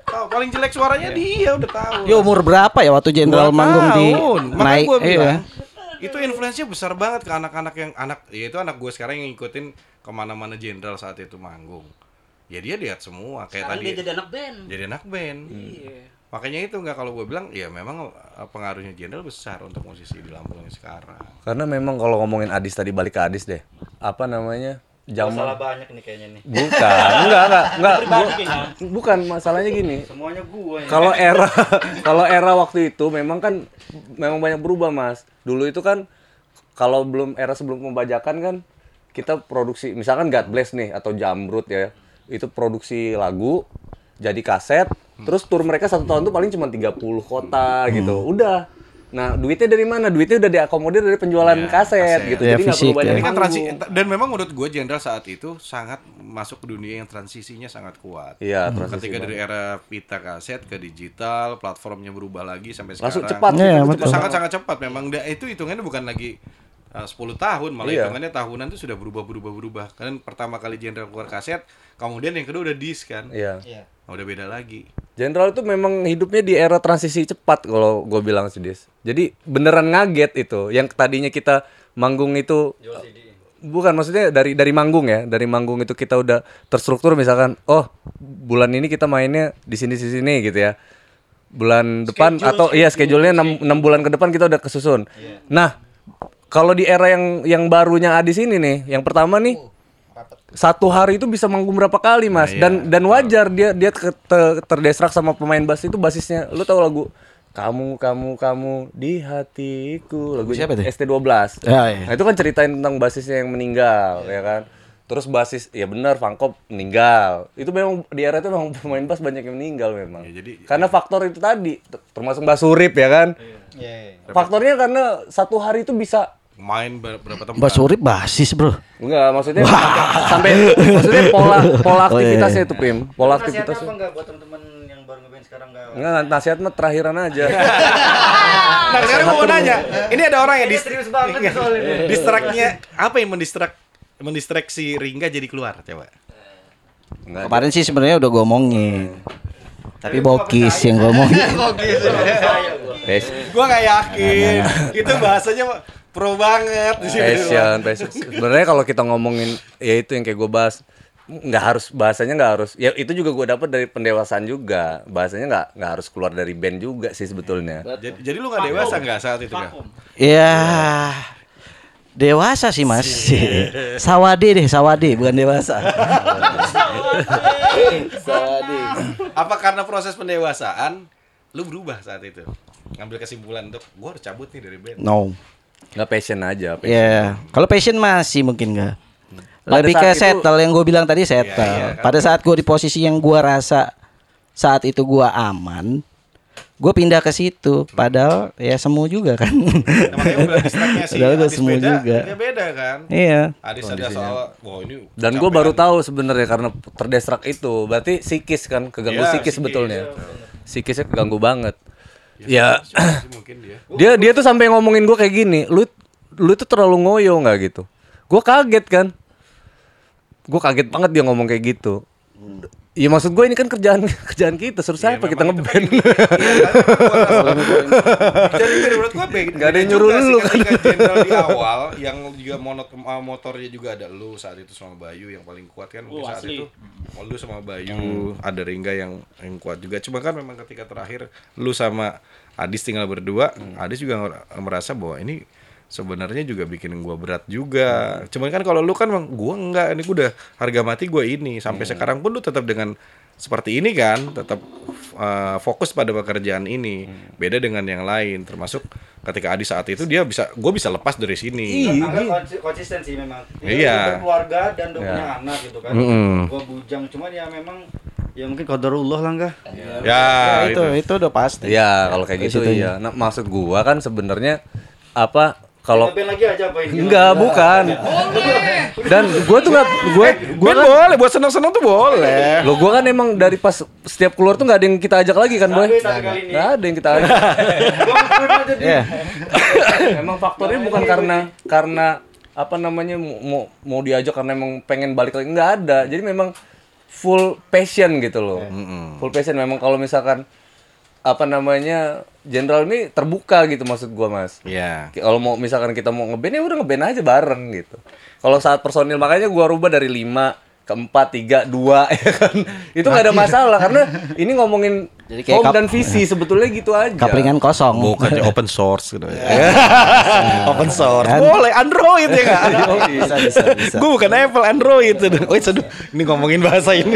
Tahu paling jelek suaranya dia udah tahu. Ya umur berapa ya waktu Jenderal Dua manggung di naik? Iya. Itu influence-nya besar banget ke anak-anak yang anak ya itu anak gue sekarang yang ngikutin ke mana-mana jenderal saat itu manggung ya dia lihat semua kayak Sekarang tadi dia jadi anak band. jadi anak band Iya. makanya itu nggak kalau gue bilang ya memang eh, pengaruhnya jenderal besar untuk musisi di Lampung yang sekarang Karena memang kalau ngomongin Adis tadi balik ke Adis deh. Apa namanya? Zaman banyak nih kayaknya nih. Bukan, enggak, enggak, enggak. Gua- bukan masalahnya gini. Semuanya gua yang Kalau era kalau era waktu itu memang kan memang banyak berubah, Mas. Dulu itu kan kalau belum era sebelum pembajakan kan kita produksi misalkan God Bless nih atau Jamrut ya. Itu produksi lagu jadi kaset, terus tur mereka satu tahun tuh paling cuma 30 kota gitu. Udah. Nah, duitnya dari mana? Duitnya udah diakomodir dari penjualan kaset, kaset. gitu. Ya, Jadi nggak perlu fisik, banyak ya. Ini kan transi dan memang menurut gue jenderal saat itu sangat masuk ke dunia yang transisinya sangat kuat. Iya, transisi Ketika banget. dari era pita kaset ke digital, platformnya berubah lagi sampai Langsung sekarang. cepat Iya, gitu, betul. cepat. sangat-sangat cepat memang Da- itu hitungannya bukan lagi uh, 10 tahun malah Iya. hitungannya tahunan itu sudah berubah berubah berubah kan pertama kali jenderal keluar kaset kemudian yang kedua udah disk kan Iya. Iya. Nah, udah beda lagi Jenderal itu memang hidupnya di era transisi cepat kalau gue bilang sih Dis. Jadi beneran ngaget itu. Yang tadinya kita manggung itu bukan maksudnya dari dari manggung ya. Dari manggung itu kita udah terstruktur misalkan, oh bulan ini kita mainnya di sini di sini gitu ya. Bulan depan atau iya schedule-nya 6, bulan ke depan kita udah kesusun. Nah, kalau di era yang yang barunya Adis ini nih, yang pertama nih satu hari itu bisa manggung berapa kali mas. Nah, iya, dan dan wajar dia dia ke- te- terdestrak sama pemain bass itu basisnya. Lu tahu lagu kamu kamu kamu di hatiku lagu Siapa tuh? ST12 Ya, iya. nah itu kan ceritain tentang basisnya yang meninggal ya kan. Terus basis ya benar Fangkop meninggal. Itu memang di era itu memang pemain bass banyak yang meninggal memang. Ya, jadi- karena faktor itu tadi ter- termasuk Mbak Surip ya kan. Iya. faktornya karena satu hari itu bisa main ber- berapa tempat Mbak Surip basis, Bro. Enggak, maksudnya sampai maksudnya pola pola Oh, iya, aktivitasnya iya. itu Prim. Pola Nasihatnya aktivitasnya. apa enggak buat teman-teman yang baru ngeband sekarang enggak? Enggak, nasihat mah terakhiran aja. nah sekarang mau nanya ini ada orang yang Ini dis serius banget nih soal ini. distraknya apa yang mendistrak mendistrak si Ringga jadi keluar coba Enggak. Kemarin sih sebenarnya udah gue omongin. Tapi bokis yang gue omongin. Pas- gue nggak yakin itu bahasanya pro banget di sini Passion, passion. Sebenarnya kalau kita ngomongin ya itu yang kayak gue bahas nggak harus bahasanya nggak harus ya itu juga gue dapat dari pendewasaan juga bahasanya nggak nggak harus keluar dari band juga sih sebetulnya jadi, jadi lu nggak dewasa nggak saat itu nggak Ya dewasa sih mas. Sawade deh, sawade bukan dewasa. sawade. apa karena proses pendewasaan lu berubah saat itu ngambil kesimpulan untuk gue harus cabut nih dari band No. Nggak passion aja passion. Ya, kalau passion masih mungkin nggak. Pada Lebih ke itu- settle yang gue bilang tadi settle. Iya, iya, kan. Pada saat gue di posisi yang gue rasa saat itu gue aman, gue pindah ke situ. Padahal ya semu juga kan. Nah, gue sih Padahal semua beda juga. dia beda kan iya. Adis ada soal wah ini dan gue baru tahu sebenarnya karena terdestrak itu berarti psikis kan keganggu Iya, psikis psikis, sebetulnya psikisnya keganggu banget ya sih mungkin dia. Dia dia tuh sampai ngomongin gue kayak gini lu lu tuh terlalu ngoyo nggak? gitu. Gue kaget kan. Gue kaget banget dia ngomong kayak gitu. Iya maksud gue ini kan kerjaan kerjaan kita suruh siapa kita memang itu ngeband? Jadi dari menurut gue. Nggak ada yang nyuruh lu jenderal di awal yang juga monot uh, motornya juga ada lu saat itu sama Bayu yang paling kuat kan mungkin Oh, saat asli. itu. Lu sama Bayu ada Ringga yang yang kuat juga. Cuma kan memang ketika terakhir lu sama Adis tinggal berdua Adis juga merasa bahwa ini sebenarnya juga bikin gua berat juga cuman kan kalau lu kan gua enggak ini gua udah harga mati gua ini sampai sekarang pun lu tetap dengan seperti ini kan tetap uh, fokus pada pekerjaan ini beda dengan yang lain termasuk ketika Adi saat itu dia bisa gue bisa lepas dari sini Agak konsi- konsisten sih memang. Iya. Dia keluarga dan udah Iya. punya anak gitu kan. Mm-mm. Gua bujang cuman ya memang ya mungkin qadarullah lah enggak. ya, Ya, itu itu itu udah pasti. Iya, kalau kayak gitu iya. Nah, maksud gua kan sebenarnya apa kalau lagi aja apa ini? enggak bukan. Dan gue tuh nggak gue gue Gue kan boleh buat seneng-seneng tuh boleh. lo gue kan emang dari pas setiap keluar tuh nggak ada yang kita ajak lagi kan boy. Nggak ada yang kita ajak. Gua. Iya. emang faktornya bukan karena karena apa namanya mau mau, mau diajak karena emang pengen balik lagi nggak ada jadi memang full passion gitu loh. Full passion. Memang kalau misalkan apa namanya jenderal ini terbuka gitu maksud gua mas. Iya. kalau mau misalkan kita mau ngeband ya udah ngeband aja bareng gitu. Kalau saat personil makanya gua rubah dari lima ke empat tiga dua ya kan itu nggak ada masalah karena ini ngomongin Jadi kayak home dan visi sebetulnya gitu aja Kaplingan kosong. Bukan open source gitu ya. open source. Kan? Boleh Android ya kan? bisa bisa bisa Gue bukan Apple Android. Oh, aduh, ini ngomongin bahasa ini.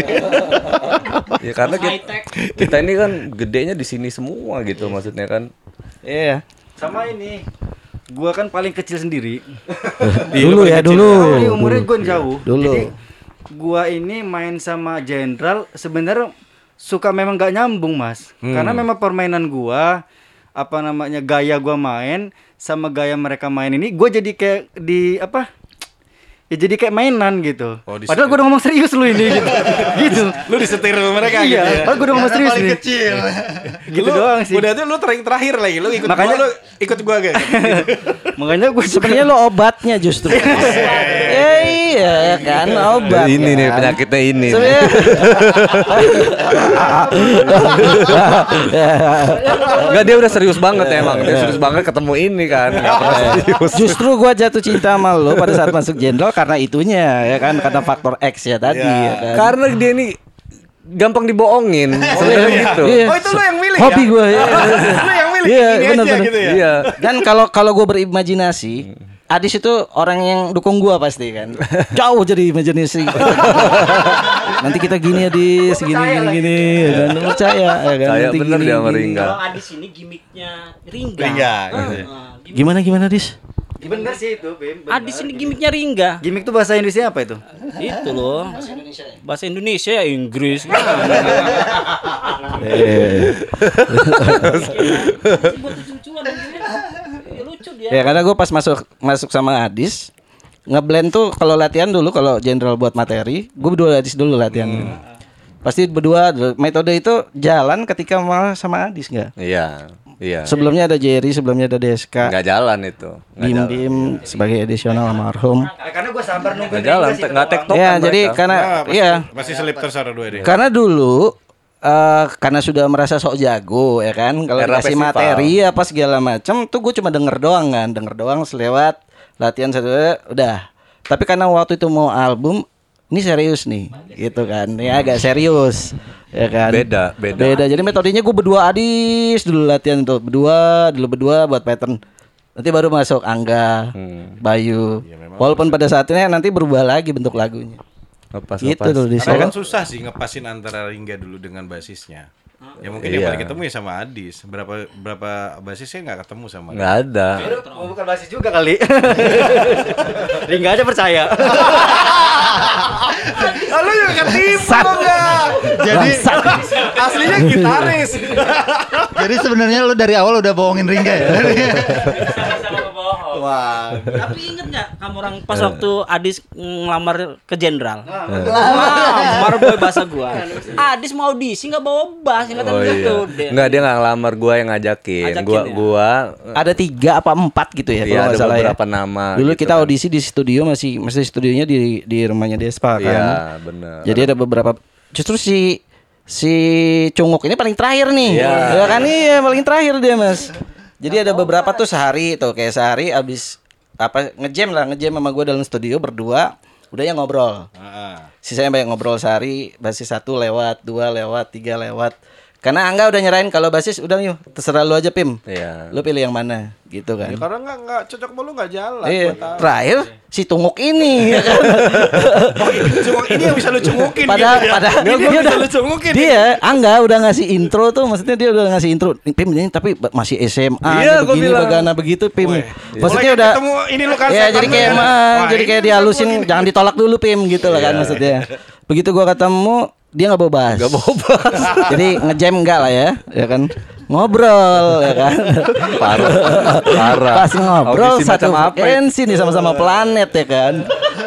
ya karena kita, kita ini kan gedenya di sini semua gitu maksudnya kan Iya. Sama ini. Gua kan paling kecil sendiri. Dulu ya, dulu. Umurnya gua jauh. Dulu. Jadi gua ini main sama Jenderal sebenarnya suka memang gak nyambung, Mas. Karena memang permainan gua apa namanya gaya gua main sama gaya mereka main ini gua jadi kayak di apa? Ya jadi kayak mainan gitu. Oh, di- Padahal gua udah ngomong serius lu ini gitu. gitu. Lu disetir mereka iya, gitu ya. padahal gua udah ngomong serius nih. kecil Gitu doang sih. Udah tuh lu terakhir terakhir lagi. Lu ikut Makanya- gua, lu ikut gua gak? Makanya gua suka Sebenarnya lo obatnya justru. Eh, iya kan obat. ini nih kan. penyakitnya ini Sebenarnya Enggak dia udah serius banget ya emang dia serius banget ketemu ini kan serius. justru gua jatuh cinta sama lo pada saat masuk jenderal karena itunya ya kan karena faktor X ya tadi ya kan. karena dia ini gampang dibohongin sebenarnya gitu Iya. Oh itu lu yang milih Hobi ya? gua ya. Lu yang milih Iya, ini benar, aja benar. gitu ya. iya Dan kalau kalau gue berimajinasi, Adis itu orang yang dukung gua pasti kan. Jauh jadi imajinasi. Nanti kita gini ya di segini gini gini ya kan. Lu percaya ya kan. Kayak Nanti bener gini, dia sama gini. Ringga. Kalau Adis ini gimmicknya Ringga. Ringga, gitu ya. Ah, Gimana gimana Dis? Bener sih itu, Bim. bener. Adis ini gimmicknya Ringga. Gimik tuh bahasa Indonesia apa itu? Itu loh. Bahasa Indonesia ya Inggris. Buat lucu-lucuan Ya, lucu dia. Ya karena gue pas masuk masuk sama Adis ngeblend tuh kalau latihan dulu kalau general buat materi, gue berdua Adis dulu latihan. Pasti berdua metode itu jalan ketika malah sama Adis nggak? iya iya. Sebelumnya ada Jerry, sebelumnya ada Deska, nggak jalan itu. Nggak Bim jalan. Bim sebagai additional almarhum. Eh, karena gue sabar nungguin nggak jalan nggak tektok Ya jadi karena iya. Masih selip terus ada dua deh. karena dulu eh karena sudah merasa sok jago ya kan? Kalau dikasih festival. materi apa segala macam tuh gue cuma denger doang kan? Denger doang selewat latihan satu udah. Tapi karena waktu itu mau album ini serius nih gitu kan. Ya agak serius ya kan? Beda, beda. beda. Jadi metodenya gue berdua adis dulu latihan tuh. Berdua dulu berdua buat pattern. Nanti baru masuk Angga Hmm. Bayu. Ya, walaupun pada saatnya nanti berubah lagi bentuk lagunya. Ngepas, gitu ngepas. dulu di Karena kan susah sih ngepasin antara Ringga dulu dengan basisnya. Ya mungkin yang Iya. paling ketemu ya sama Adis. Berapa berapa basisnya nggak ketemu sama nggak ada Oh, bukan basis juga kali. Ringga aja percaya. Lalu juga ketipu enggak? jadi Aslinya gitaris. jadi sebenarnya lu dari awal udah bohongin Ringga ya Wah. Tapi inget nggak kamu orang pas waktu Adis ngelamar ke jenderal? Ngelamar boy bahasa gua. Adis mau audisi nggak bawa bass, ingat oh gitu. iya Dia- nggak dia nggak ngelamar gua yang ngajakin, Ngajakin gua ya? gua ada tiga apa empat gitu ya Iya, kalau ada salah ya. beberapa nama Dulu gitu kita kan. audisi di studio masih masih studionya di di rumahnya Despa kan. iya bener Jadi ada beberapa justru si si Cunguk ini paling terakhir nih. Iya. Ya kan iya paling terakhir dia, Mas. Jadi ada beberapa tuh sehari tuh kayak sehari abis apa ngejam lah ngejam sama gue dalam studio berdua udah ya ngobrol. Sisanya banyak ngobrol sehari basis satu lewat dua lewat tiga lewat karena Angga udah nyerahin kalau basis udah yuk terserah lu aja Pim Iya. lu pilih yang mana gitu kan Ya karena nggak nggak cocok sama lu nggak jalan. Iya, terakhir si Tunguk ini ya kan. Cuma ini yang bisa lu cungukin Padahal gitu ya. padahal Nggak, gua dia bisa udah lu cungukin. dia Angga udah ngasih intro tuh maksudnya dia udah ngasih intro Pim ini tapi masih SMA Iya, gua begini bilang. bagana begitu Pim maksudnya Mulai udah ketemu ini lu kan ya jadi kayak mah jadi kayak dihalusin jangan ditolak dulu Pim gitu lah kan maksudnya begitu gua ketemu dia nggak bawa bass Nggak bawa bass. jadi ngejam enggak lah ya ya kan ngobrol ya kan. Parah. Parah. Pas ngobrol Audisi satu itu? frekuensi nih sama-sama planet ya kan.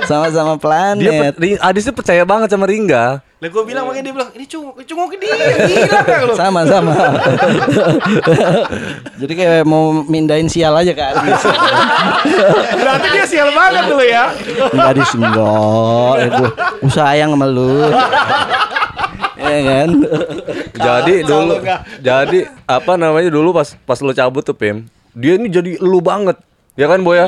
Sama-sama Dia planet. per- Ri- Adis tuh percaya banget sama Ringga. Lah gue bilang makanya dia bilang ini cungok cungok dia gila kan lu. Sama-sama. Jadi kayak mau mindahin sial aja kan. Berarti dia sial banget dulu ya. Enggak dis enggak. Ya gua, gua sayang sama lu. Ya kan? Jadi dulu jadi apa namanya dulu pas pas lu cabut tuh Pim. Dia ini jadi lu banget. Ya kan Boy ya?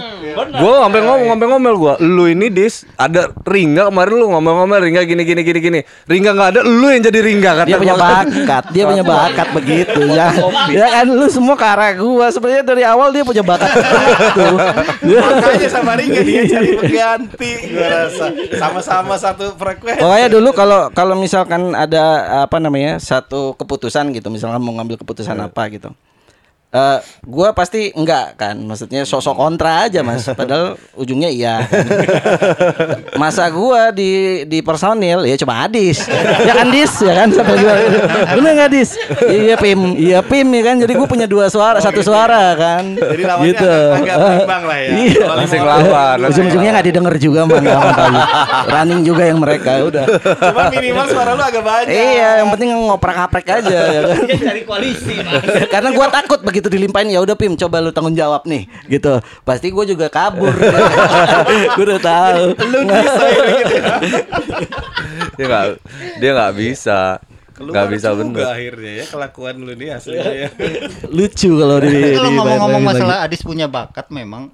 Gua sampai ngomong sampai ngomel gua. Lu ini dis ada Ringga kemarin lu ngomel-ngomel Ringga gini gini gini gini. Ringga nggak ada, lu yang jadi Ringga kata Dia punya bakat, dia punya bakat begitu ya. Ya kan lu semua ke arah gua. Sebenarnya dari awal dia punya bakat begitu. Makanya sama Ringa dia cari pengganti gua rasa. Sama-sama satu frekuensi. Pokoknya dulu kalau kalau misalkan ada apa namanya satu keputusan gitu, misalkan mau ngambil keputusan apa gitu. Eh, gua pasti enggak kan, maksudnya sosok kontra aja mas, padahal ujungnya iya. kan. Masa gua di di personil ya cuma Adis, ya kan Dis, ya kan sampai gua, bener nggak Dis? Iya Pim, iya Pim ya kan, jadi gua punya dua suara, satu suara kan. Jadi lawannya agak- agak berimbang lah ya. Iya. Langsung lawan. Ujung-ujungnya nggak didengar juga mah. Running juga yang mereka udah. Cuma minimal suara lu agak banyak. Iya, yang penting ngoprak-ngaprek aja ya kan. Cari koalisi. Karena gua takut begitu dilimpahin ya udah Pim coba lu tanggung jawab nih gitu. Pasti gua juga kabur. gua udah tahu. Dia nggak dia nggak bisa. Nggak bisa juga bener. akhirnya ya kelakuan lu nih aslinya ya. Lucu kalau di kalau ngomong-ngomong lagi- masalah Adis punya bakat memang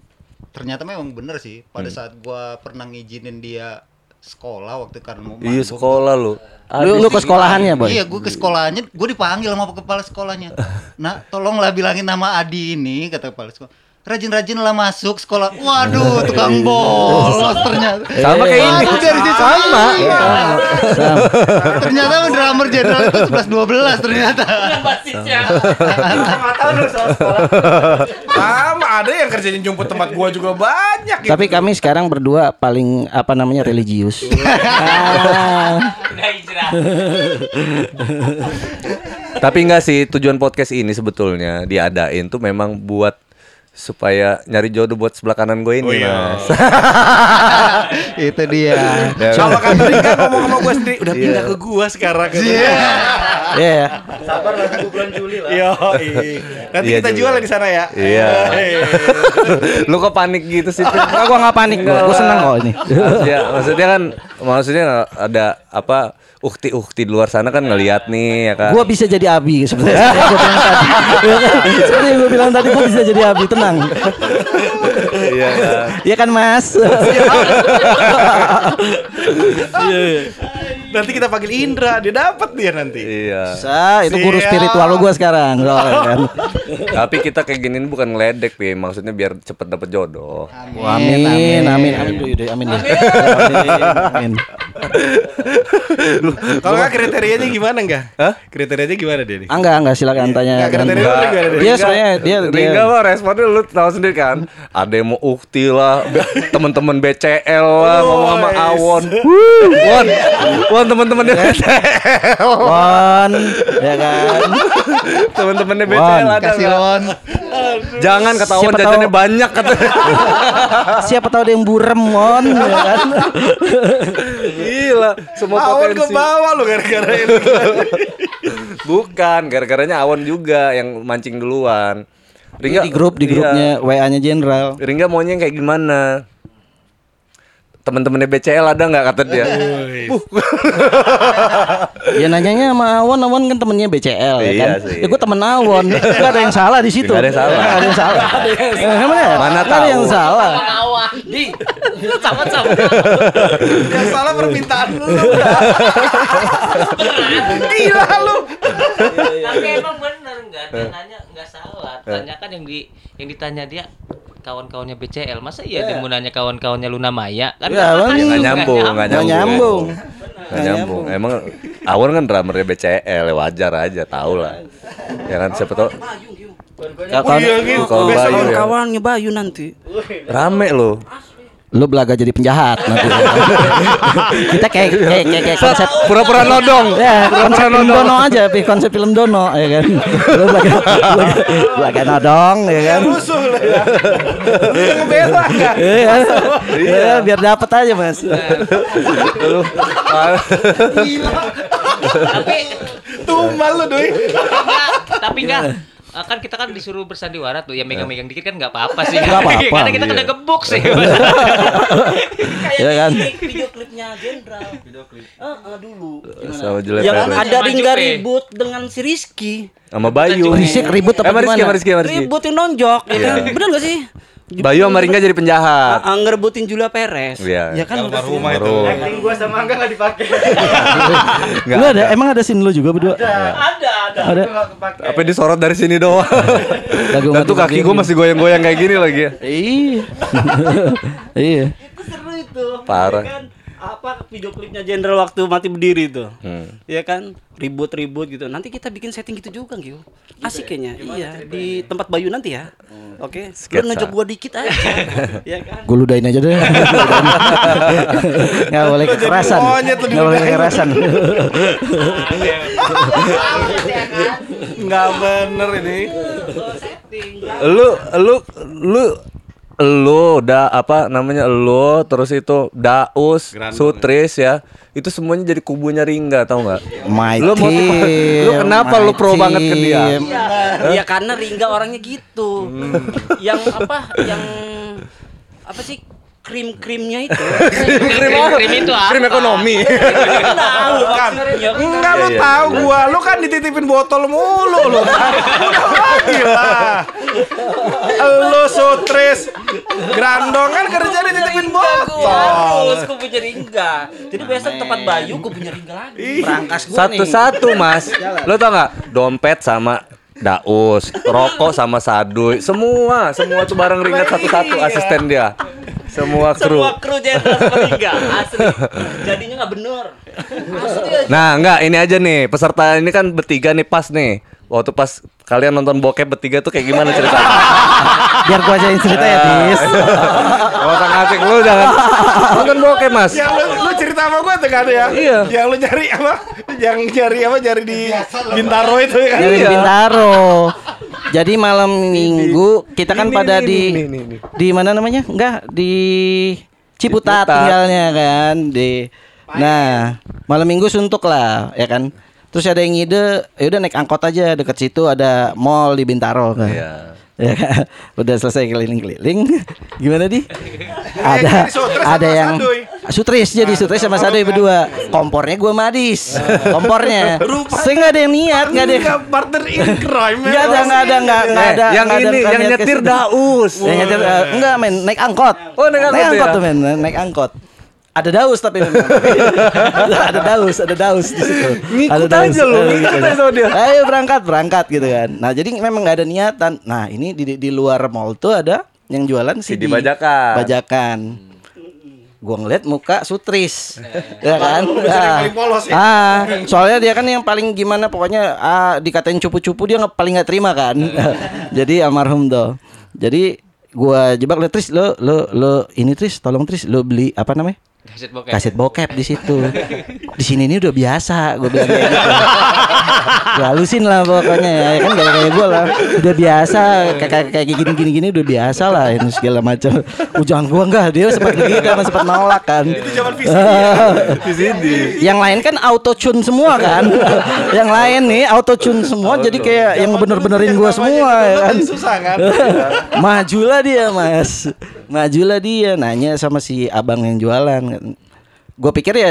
ternyata memang bener sih. Pada saat gua pernah ngizinin dia sekolah waktu karena mau Iya sekolah lu. Lu lu ke sekolahannya, Boy. Iya, gue ke sekolahnya, gue dipanggil sama kepala sekolahnya. Nah, tolonglah bilangin nama Adi ini, kata kepala sekolah. Rajin-rajin lah masuk sekolah. Waduh, tukang bolos ternyata. Sama kayak ini. Waduh, dari situ Sama. iya. Sama. Ternyata drummer jenderal itu 11 12 ternyata. Sama ada yang kerjanya jemput tempat gua juga banyak gitu. Tapi kami sekarang berdua paling apa namanya religius. Udah hijrah. Tapi enggak sih tujuan podcast ini sebetulnya diadain tuh memang buat supaya nyari jodoh buat sebelah kanan gue ini, Oh, iya. Mas. itu dia. Ya, sama kata Rika ngomong sama gua sendiri udah pindah Iya. ke gua sekarang Iya. Iya. Sabar lah tunggu bulan Juli lah. Yo, nanti Iya kita juga. jual di sana ya. Iya. Lu kok panik gitu sih? Enggak gua nggak panik gua. Gua senang kok ini. maksudnya, maksudnya kan maksudnya ada apa ukti-ukti di luar sana kan ngelihat nih ya kan. Gua bisa jadi abi sebenarnya. Seperti yang gua bilang tadi. Seperti yang gua bilang tadi gua bisa jadi abi, tenang. Iya kan. Iya kan, Mas? Nanti kita panggil Indra, dia dapat dia nanti. Iya. Sa, itu guru Siap. spiritual gua sekarang. Soalnya kan. Tapi kita kayak gini bukan ngeledek, Pi. Maksudnya biar cepet dapet jodoh. Wah, Amin, amin, amin, dulu, dulu, amin, dulu. amin, amin. Kalau nggak kriterianya gimana enggak? Hah? Kriterianya gimana dia nih? Ah, Enggak, enggak silakan tanya. Nggak, kriteria Dia- lu gimana deh? Dia sebenarnya dia dia Ringga mah responnya lu tahu sendiri kan. Ada yang mau ukti lah, temen-temen BCL lah ngomong sama. Awon. Won, Won temen-temennya BCL. Won, ya kan. Temen-temennya BCL ada Kasih nggak? on. Jangan kata tahu- jajannya banyak kata. Siapa tahu ada yang burem, Won, ya kan. Gila, semua Awan ke potensi. bawah lu gara-gara ini. Bukan, gara-garanya Awon juga yang mancing duluan. Di grup, di Iya. grupnya WA-nya Jenderal. Ringga maunya yang kayak gimana? Temen-temennya BCL ada nggak kata dia? Ya nanyanya sama Awon, Awon kan temennya BCL ya Iya kan. sih. Ya gue temen Awon. Gak ada yang salah di situ. Nggak ada yang salah. Nggak ada yang salah. Eh, ya? Mana Nggak ada yang tahu. salah. Awal di sama-sama. Yang salah permintaan lu. Gila lu. Tapi emang bener nggak dia nanya nggak salah. Tanya kan yang di yang ditanya dia kawan-kawannya BCL masa iya dia mau nanya kawan-kawannya Luna Maya kan Ya, nggak Bang. Nggak nyambung, nggak nyambung. nyambung. Nggak nyambung. Emang Awon kan drummernya BCL, ya wajar aja, tau lah. Ya kan siapa tau Kawan iya, gitu. Bayu ya. Kawannya Bayu nanti. Rame loh. Lu belaga jadi penjahat nanti. kita kayak kayak kayak, kayak konsep Pura-pura nodong. Ya, konsep film Dono aja, Pi. konsep film Dono, ya kan. Lu belaga, belaga, belaga nodong, ya kan. Rusuh lah ya. Ngebela kan? Iya, iya, biar dapat aja mas. tapi Tumbal lu doi. enggak, tapi enggak kan kita kan disuruh bersandiwara tuh ya megang-megang dikit kan nggak apa-apa sih Nggak apa-apa. karena kita kena gebuk sih Ya kan. video klipnya Jenderal. Video klip. dulu. Sama jelek Yang ada Ringga ribut dengan si Rizky. sama Bayu. Risik ribut Eh, apa Rizky, gimana? Rizky, sama Rizky. Ribut yang nonjok, ya kan? Bener gak sih? Bayu sama Ringga jadi penjahat. Ah, ah, ngerebutin Julia Perez. Iya. Ya kan? Almarhumah itu. Acting gua sama Angga enggak dipakai. Nggak Lu ada, emang ada scene lu juga berdua? Ada, ada. Ada. Apa disorot dari sini doang. Lagu Dan tuh kaki begini. masih goyang-goyang kayak gini lagi ya. Iya. Iya. Itu seru itu. Parah. Ya? Apa video klipnya Jenderal waktu mati berdiri itu? Hmm. Ya kan? Ribut-ribut gitu. Nanti kita bikin setting gitu juga, Gil. Asik kayaknya. Iya, di tempat Bayu nanti ya. Oke. Lu Sketsa. ngejok gua dikit aja. ya kan? Gue ludahin aja deh. Nggak boleh kekerasan. lu Nggak boleh kekerasan. Enggak bener ini. Lu lu lu lu udah apa namanya lu terus itu Daus, Grandong, Sutris ya. Itu semuanya jadi kubunya Ringga tau nggak? My Lu mau team, lu kenapa lu pro banget ke dia? team. Iya, karena Ringga orangnya gitu. yang apa? Yang apa sih? Krim-krimnya itu. krim, krim itu apa Krim ekonomi. Tahu maksudnya. Enggak lu Iya, iya. tahu gua, lu kan dititipin botol mulu lu kan. Udah gila. Lu sutris Grandong kan kerja dititipin botol. Terus punya Ringga. Jadi biasa tempat Bayu gue punya Ringga lagi. Berangkas gua nih. Satu-satu mas. Lu tau nggak? Dompet sama Daus, rokok sama Saduy, semua, semua tuh barang ringan satu-satu asisten dia. Semua kru. Semua kru jenderal sama Ringga. Asli. Jadinya nggak bener. Asli aja. Nah, enggak, ini aja nih. Peserta ini kan bertiga nih pas nih. Waktu pas kalian nonton bokep bertiga tuh kayak gimana ceritanya? Biar gua ajain cerita ya, Tis. Kalau tak ngasih lu jangan nonton bokep, Mas. Lu cerita sama gua tuh kan ya? Iya. Yang lu nyari apa? Yang nyari apa? Nyari di Bintaro itu ya kan? Dari Iya. Bintaro. Jadi malam Minggu kita kan Ini, pada ini, di ini, ini, ini. di mana namanya? Enggak, di Ciputat, Ciputat. tinggalnya kan di Nah, malam Minggu suntuk lah, ya kan. Terus ada yang ngide, ya udah naik angkot aja deket situ ada mall di Bintaro kan. Iya. Ya kan? Udah selesai keliling-keliling. Gimana di? Ada Sutris ada sama yang. Sutris jadi Sutris sama Sadoy berdua. Kompornya gua madis. Kompornya. Saya nggak ada yang niat, nggak ada yang partner in crime ya. Nggak ada, nggak ada, nggak Eh, ada. yang nggak ada ini, yang nyetir. Daus. Yang nyetir eh, enggak men, naik angkot. Oh, naik angkot ya? tuh men, naik angkot. Ada daus tapi memang. ada daus, ada daus di situ. Ngikut Ada daus. aja lu, Eh, ngikut aja sama dia. Ayo berangkat, berangkat gitu kan. Nah, jadi memang nggak ada niatan. Nah, ini di, di, di luar mall tuh ada yang jualan CD, CD bajakan. Bajakan. Gua ngeliat muka Sutris. ya kan? polos ya? Ah, soalnya dia kan yang paling gimana pokoknya ah dikatain cupu-cupu dia nggak paling nggak terima kan. Jadi almarhum tuh. Jadi gua jebak lu Tris lo lo lo ini Tris tolong Tris lo beli apa namanya? Kaset bokep Kaset bokep di situ. Di sini ini udah biasa gue bilang kayak gitu. Gua halusin lah pokoknya ya kan kayak kayak gue lah udah biasa kayak kayak kayak gini gini gini udah biasa lah ini segala macam. Ujangan gua enggak dia sempat begitu kan sempat nolak kan. Itu zaman Yang lain kan auto tune semua kan. yang lain nih auto tune semua jadi kayak yang bener-benerin gua semua ya kan. Susah kan? Majulah dia mas Majulah dia Nanya sama si abang yang jualan Gue pikir ya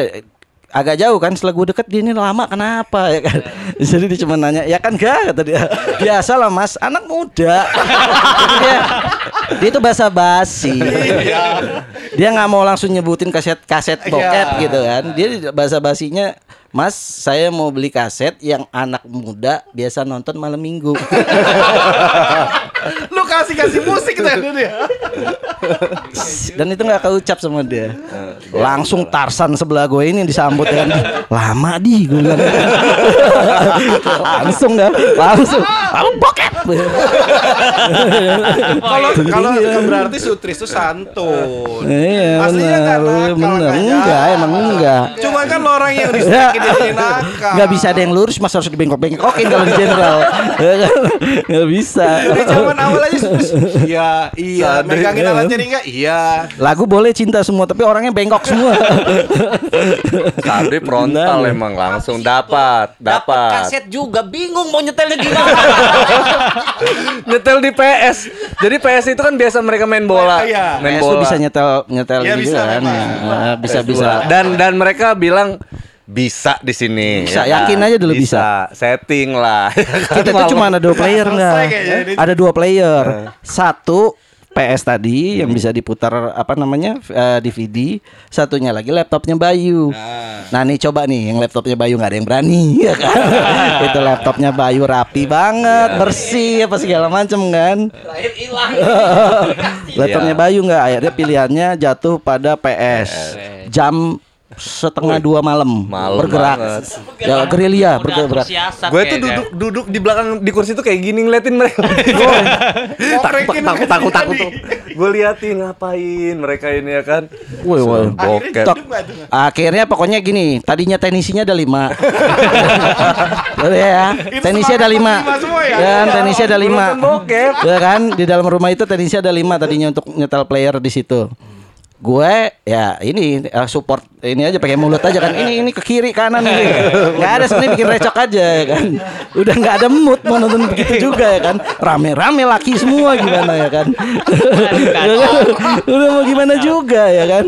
agak jauh kan setelah gue deket dia ini lama kenapa ya kan? Jadi dia cuma nanya ya kan gak kata dia. Biasa lah mas anak muda. Dia dia itu basa basi dia nggak mau langsung nyebutin kaset kaset bokep gitu kan. Dia basa basinya mas saya mau beli kaset yang anak muda biasa nonton malam minggu kasih kasih musik tuh dia. dan itu nggak keucap sama dia. Langsung Tarsan sebelah gue ini disambut kan lama di gue bilang. Langsung kan langsung. Lalu bokep. Kalau kalau berarti Sutris itu santun. iya Aslinya benar. nggak enggak emang enggak. Cuma kan lo orang yang Ya, respect dia nakal. nggak bisa ada yang lurus mas harus dibengkok-bengkokin kalau di jenderal Ya kan? nggak bisa. Dari zaman awal aja. Iya, iya. Megangin alat jadi enggak? Iya. lagu boleh cinta semua tapi orangnya bengkok semua Tadi frontal Benar. emang langsung dapat, dapat. kaset juga bingung mau nyetelnya gimana Nyetel di PS. Jadi PS itu kan biasa mereka main bola, Iya. main PS bola. bisa nyetel nyetel Iya, gitu bisa kan. Nah, bisa PS2. bisa Dan dan mereka bilang bisa di sini. Bisa, ya kan? yakin aja dulu bisa. Setting lah. kita tuh cuma ada dua player Selesai nggak? kayaknya ini. ada dua player. Satu PS tadi yang bisa diputar apa namanya eh, DVD satunya lagi laptopnya Bayu. Nah nih coba nih yang laptopnya Bayu nggak ada yang berani ya kan? Itu laptopnya Bayu rapi banget bersih apa segala macem kan? Laptopnya Bayu nggak akhirnya pilihannya jatuh pada PS jam setengah dua malam, Malam bergerak banget. ya gerilya bergerak Gue tuh duduk duduk di belakang di kursi tuh kayak gini ngeliatin mereka. takut takut takut takut. Gue liatin ngapain mereka ini ya kan. Woi, woi. Bokep. Akhirnya pokoknya gini, tadinya tenisinya ada lima. Ya, tenisnya ada lima. lima semua ya? kan, tenisnya ada lima. Ya kan, di dalam rumah itu tenisnya ada lima tadinya untuk nyetel player di situ. Gue ya ini eh, support ini aja pakai mulut aja kan. Ini ini ke kiri kanan ini nggak ada sebenarnya bikin recok aja ya kan. Udah nggak ada mood mau nonton begitu juga ya kan. Rame-rame laki semua gimana ya kan. Udah mau gimana juga ya kan.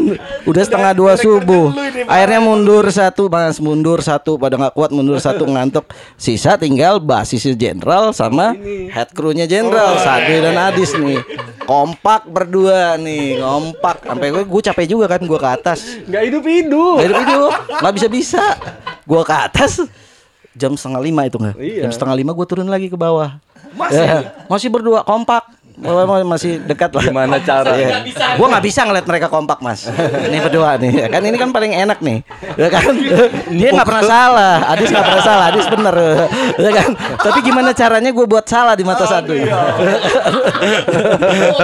Udah setengah dua subuh. Akhirnya mundur satu mas. Mundur satu pada nggak kuat mundur satu ngantuk. Sisa tinggal basisnya jenderal sama head crew-nya jenderal Sade dan Adis nih. Kompak berdua nih kompak. Sampai gue gue capek juga kan gue ke atas. Gak hidup hidup. Nggak hidup hidup. Nggak bisa bisa gue ke atas. Jam setengah lima itu nggak? Jam setengah lima gue turun lagi ke bawah. Masih? Masih berdua kompak masih dekat lah Gimana cara? Iya. Gua nggak bisa ngeliat mereka kompak mas. Ini berdua nih, ya kan ini kan paling enak nih, ya kan? Dia nggak pernah salah, Adis nggak pernah salah, Adis bener, ya kan? Tapi gimana caranya gue buat salah di mata satu?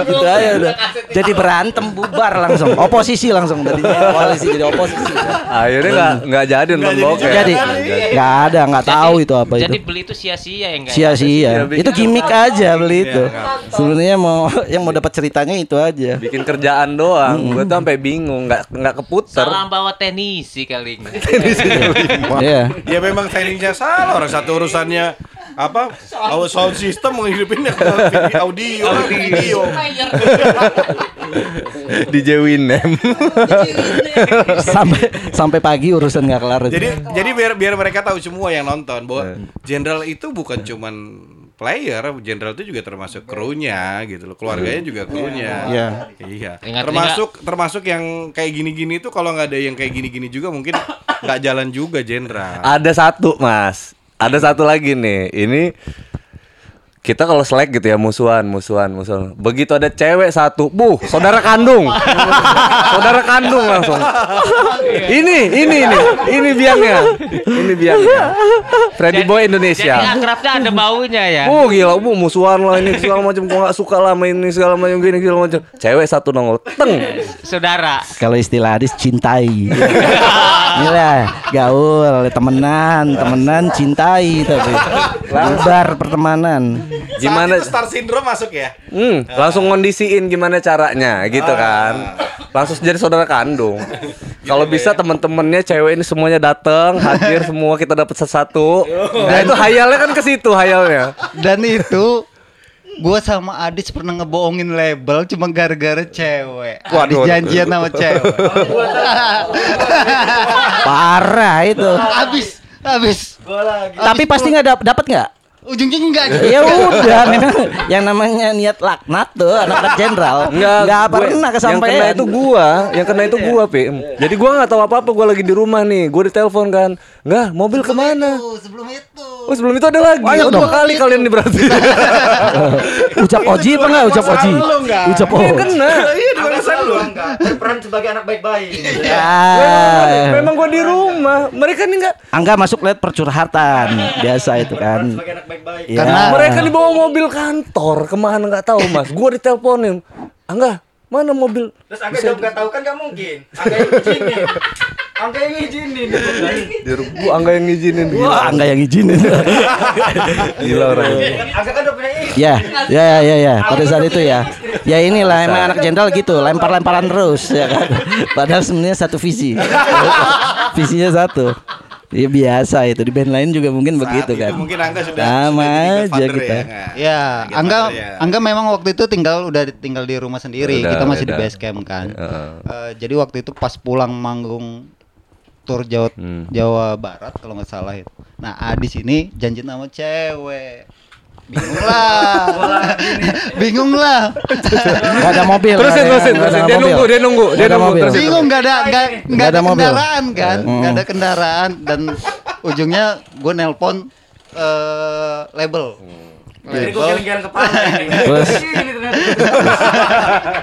gitu aja udah. Jadi berantem bubar langsung, oposisi langsung dari koalisi jadi oposisi. Akhirnya nggak nggak jadi nonton bokep. Jadi nggak ada, nggak tahu itu apa Jadi itu. beli itu sia-sia ya enggak? Sia-sia. Itu gimmick aja beli itu. nggak Sebenarnya mau yang mau dapat ceritanya itu aja. Bikin kerjaan doang. Gue tuh sampai bingung, nggak nggak keputer. Salah bawa tenisi kali ini. Iya. Ya memang tekniknya salah orang satu urusannya apa au- sound system menghidupinnya ke video audio video DJ Winem. sampai sampai pagi urusan nggak kelar itu. jadi jadi biar biar mereka tahu semua yang nonton bahwa jenderal itu bukan cuman player, jenderal itu juga termasuk krunya gitu loh, keluarganya juga krunya. Iya. Iya. Termasuk termasuk yang kayak gini-gini itu kalau nggak ada yang kayak gini-gini juga mungkin nggak jalan juga jenderal. Ada satu mas, ada satu lagi nih. Ini kita kalau selek gitu ya musuhan, musuhan, musuhan. Begitu ada cewek satu, buh, saudara kandung, saudara kandung langsung. Ini, ini, ini, ini biangnya, ini biangnya. Freddy Boy Jadi Indonesia. akrabnya ada baunya ya. Oh gila, bu musuhan lah ini segala macam. Gua nggak suka lah main ini segala macam gini segala macam. Cewek satu nongol, teng. Saudara. Kalau istilah hadis cintai. Inilah gaul, temenan, temenan cintai tapi bubar pertemanan. Gimana? Saat itu star syndrome masuk ya? Hmm, langsung ngondisiin gimana caranya gitu kan. Langsung jadi saudara kandung. Kalau bisa teman-temannya cewek ini semuanya datang, hadir semua kita dapat satu. Nah, itu hayalnya kan ke situ hayalnya. Dan itu gua sama Adis pernah ngebohongin label cuma gara-gara cewek. Adis janjian sama cewek. Parah itu. Habis, habis. Tapi pasti nggak dap dapat nggak? Ujungnya enggak Ya udah, memang yang namanya niat laknat tuh anak-anak jenderal Enggak, nggak gue- pernah Yang kena kesampaian. itu gua, yang kena itu gua, Pi. Jadi gua nggak tahu apa-apa, gua lagi di rumah nih. Gua ditelepon kan. Enggak, mobil ke mana? Tuh, sebelum itu Oh, sebelum itu ada lagi. Banyak oh, dua kali kalian nih berarti. ucap Oji apa enggak ucap Oji? Ucap Dia Oji. kena. Iya, di mana Angga lu berperan sebagai anak baik-baik. Ya. Memang gua di rumah. Mereka nih enggak Angga masuk lihat percurhatan biasa itu kan. Sebagai anak baik-baik. Ya. Karena- mereka dibawa mobil kantor ke mana nggak tahu mas gua diteleponin Angga mana mobil Terus Angga jawab nggak tahu kan nggak mungkin. Angga yang izinin. Angga yang izinin. Di Angga yang ngizinin Wah, gila, Angga yang izinin. gila orang Angga kan udah punya istri. ya, ya, ya, ya, ya. Pada saat itu ya. Ya inilah emang anak jenderal gitu, lempar-lemparan terus ya kan. Padahal sebenarnya satu visi. Visinya satu. Ya biasa itu di band lain juga mungkin begitu Saat itu kan. mungkin Angga sudah Sama aja kita. Ya, Jadi Angga ya. Angga memang waktu itu tinggal udah tinggal di rumah sendiri. Udah, kita masih di udah. base camp kan. Heeh. Eh, jadi waktu itu pas pulang manggung tur Jawa Hmm. Jawa Barat kalau nggak salah itu. Nah, Adis ini janji sama cewek. Bingung lah. Bingung lah. Gak ada mobil. terusin nggak terusin nggak dia nunggu dia nunggu dia Nggak ada nunggu mobil. terusin Bingung nggak ada nggak nggak ada ada mobil. kendaraan kan? Hmm. Nggak ada kendaraan dan ujungnya gue nelpon eh label. Jadi gue geleng-geleng kepala.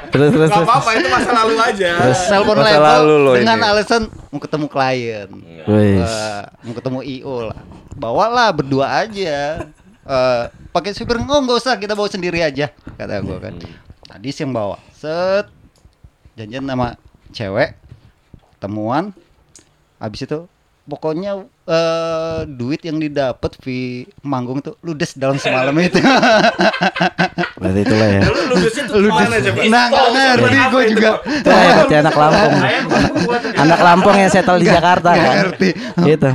Terus terus terus. Nggak terus. apa-apa itu masa lalu aja. Masa label lalu lo dengan ini. alasan mau ketemu klien. Eh, mau ketemu IO lah. Bawalah berdua aja. Eh, pakai supir oh nggak usah kita bawa sendiri aja kata gue kan. Tadi yang bawa. Set janjian sama cewek temuan habis itu pokoknya eh duit yang didapat di manggung tuh ludes dalam semalam itu. Berarti itulah ya. Lu ludusnya tuh ke mana coba? nah, nggak ngerti gue juga. Itulah ya berarti anak Lampung. Anak Lampung yang settle di Jakarta kan. ngerti. Gitu.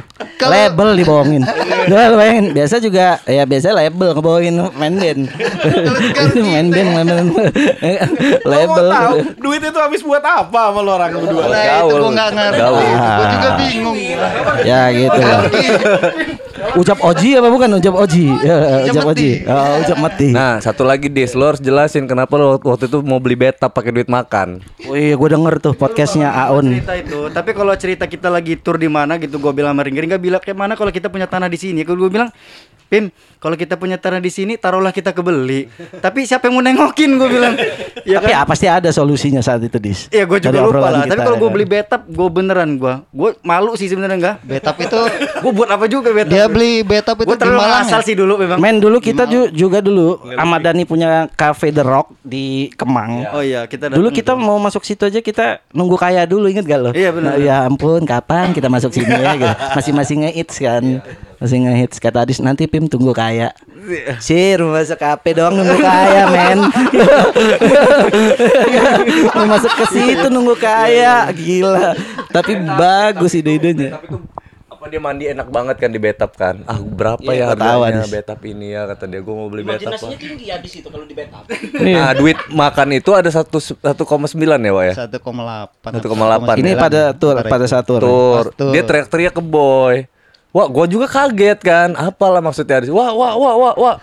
Label dibohongin. Gue lu bayangin, biasa juga ya biasa label ngebohongin main band. Itu main band main band. Lu mau label. duit itu habis buat apa sama lo orang berdua? Nah, itu Gaul. gue nggak ngerti. Gaul. Gue juga bingung. Ya gitu. Ucap Oji apa bukan? Ucap Oji? Ya, ucap Oji. Oh, ucap mati. nah satu lagi dis. Lo harus jelasin kenapa lo waktu itu mau beli betap pakai duit makan. Wih, gue denger tuh podcastnya Aun. cerita itu. Tapi kalau cerita kita lagi tour di mana gitu gue bilang sama nggak bilang kayak mana kalau kita punya tanah di sini? Gue bilang Pim kalau kita punya tanah di sini taruhlah kita kebeli tapi siapa yang mau nengokin gue bilang ya Tapi kan ya pasti ada solusinya saat itu, Dis. Iya gue juga Dari lupa lah. Tapi kalau ya gue kan? beli betap, gue beneran gue. Gue malu sih sebenarnya enggak. Betap itu Gue buat apa juga betap? dia beli betap itu Gue di terlalu Malang. asal ya? sih dulu memang. Men dulu kita ju- juga dulu Ahmad Dhani punya cafe The Rock di Kemang. Oh iya kita Dulu kita mau masuk situ aja kita nunggu kaya dulu inget gak lo? Iya, benar. Nah, ya ampun kapan kita masuk sini ya gitu. Masih masih nge-hits kan. Masih nge-hits kata Adis nanti Pim tunggu kaya. Sir mau masuk kafe doang nunggu kaya men. masuk ke situ nunggu kaya gila. Tapi bagus ide-idenya. tapi tuh apa dia mandi enak banget kan di betap kan ah berapa Iya, ya tahu, harganya betap ini ya kata dia gue mau beli betap Pak. tinggi ya di situ kalau di betap. nah duit makan itu ada satu satu koma sembilan ya Wak ya 1,8. 1,8. Ini pada tur pada saat tur. tur Pas tur. dia teriak-teriak ke boy wah gua juga kaget kan. Apalah maksudnya Adis wah wah wah wah wah.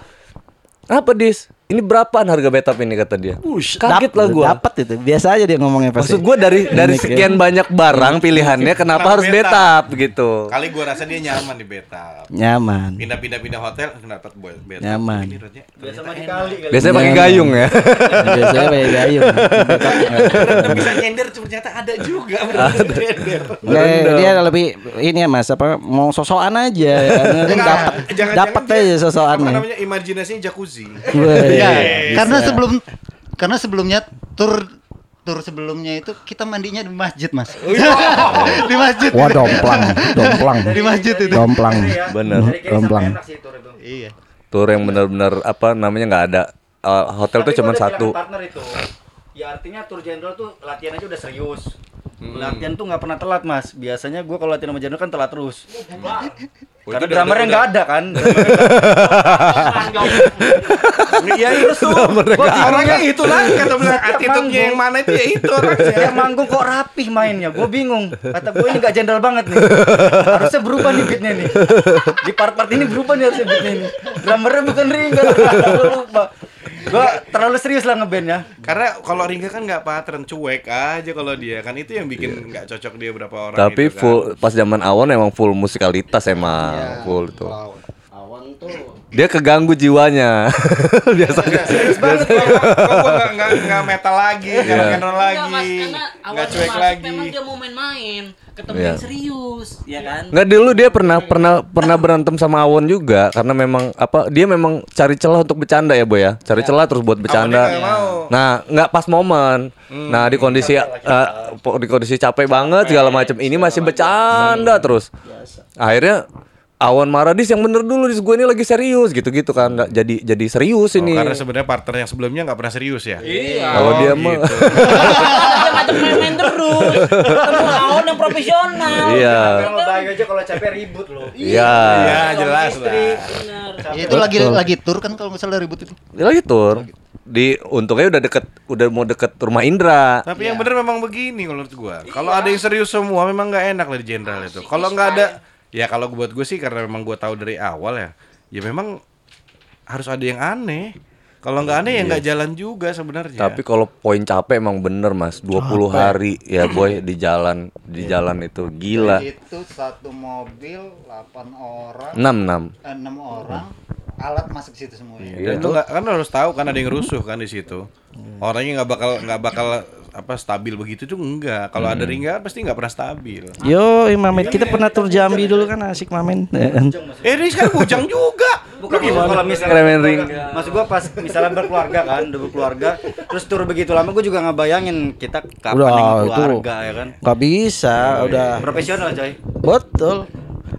Apa dis ini berapaan harga betap ini kata dia kaget lah gua Dapat itu. Biasa aja dia ngomongnya pasti. maksud gua dari dari sekian banyak barang pilihannya kenapa Kenapa harus betap? betap gitu Kali gua rasa dia nyaman di betap. nyaman. Pindah-pindah pindah hotel kenapa boy betap? Nyaman. Ini Biasa kali kali. biasanya pakai gayung ya Biasanya pakai gayung. bisa nyender ternyata ada juga. Nggak, dia lebih ini ya mas apa mau sosokan aja ya dapat dapat aja sosokannya namanya imajinasinya jacuzzi. Wah, Ya, iya. karena sebelum karena sebelumnya tur tur sebelumnya itu kita mandinya di masjid, Mas. di masjid. wah domplang domplang Di masjid itu. domplang bener kiri sampai domplang. Iya. tur yang benar-benar apa namanya nggak ada Eh, hotel Tapi tuh cuma satu bilang partner itu. Ya artinya tour general tuh latihan aja udah serius. Latihan tuh nggak pernah telat mas. Biasanya gue kalau latihan sama Jano kan telat terus. Oh, Karena drummernya nggak ada kan. Iya itu tuh. Orangnya itu lah kata bilang attitude-nya yang mana itu ya itu orangnya. Dia manggung kok rapih mainnya. Gue bingung. Kata gue ini nggak jendral banget nih. Harusnya berubah nih beatnya nih. Di part-part ini berubah nih harusnya beatnya ini. Drummernya bukan Ringga. Gue lupa. Gue terlalu serius lah ngeband ya. Karena kalau Ringga kan nggak pattern, cuek aja kalau dia kan itu yang bikin nggak cocok dia berapa orang. Tapi itu kan. full pas zaman Awon emang full musikalitas emang full tuh. Dia keganggu jiwanya. Biasanya. Serius banget kok kok gua nggak nggak nggak metal lagi, nggak rock and roll Enggak, Mas, lagi, karena nggak cuek lagi. Memang dia mau main-main, ketemu Iya. yang serius, ya kan? Nggak dulu dia pernah pernah pernah berantem sama Awon juga karena memang apa dia memang cari celah untuk bercanda ya boy ya cari celah terus buat bercanda. nggak. Nah nggak pas momen. Nah di kondisi eh, po- di kondisi capek banget segala macam ini masih bercanda terus. Akhirnya Awan marah dis yang bener dulu dis gue ini lagi serius gitu-gitu kan nggak jadi jadi serius Oh, ini. karena sebenarnya partner yang sebelumnya nggak pernah serius ya. Iya. Kalau Oh, dia mah gitu. dia ngajak main-main terus. Ketemu lawan yang profesional. iya. Kalau baik aja kalau capek ribut loh. Iya. Ya jelas lah. Ya, itu lagi lagi tur kan kalau salah ribut itu. Dia lagi tur. Di untungnya udah deket udah mau deket rumah Indra. Tapi yang bener memang begini kalau menurut gua. Kalau ada yang serius semua memang nggak enak lah di jenderal itu. Kalau nggak ada ya kalau buat gue sih karena memang gua tahu dari awal ya. Ya memang harus ada yang aneh. Kalau nggak aneh ya nggak jalan juga sebenarnya. Tapi kalau poin capek emang bener Mas, 20 hari ya boy di jalan di jalan itu gila. Itu satu mobil 8 orang, 6 6. eh, 6 orang, alat masuk situ semua. ya. Iya. Dan lu nggak kan harus tahu kan ada yang rusuh kan di situ. Orangnya nggak bakal nggak bakal apa stabil begitu tuh enggak. Kalau ada ringga pasti nggak pernah stabil. Yo, Mamet, kita pernah tur Jambi dulu kan asik Mamen. Eh ini sekarang bujang juga. Bukan kalau misalnya ring. Maksud gua pas misalnya berkeluarga kan, udah berkeluarga, terus tur begitu lama gua juga nggak bayangin kita kapan Udah, nengok itu. keluarga ya kan. Gak bisa, udah. Profesional coy. Betul.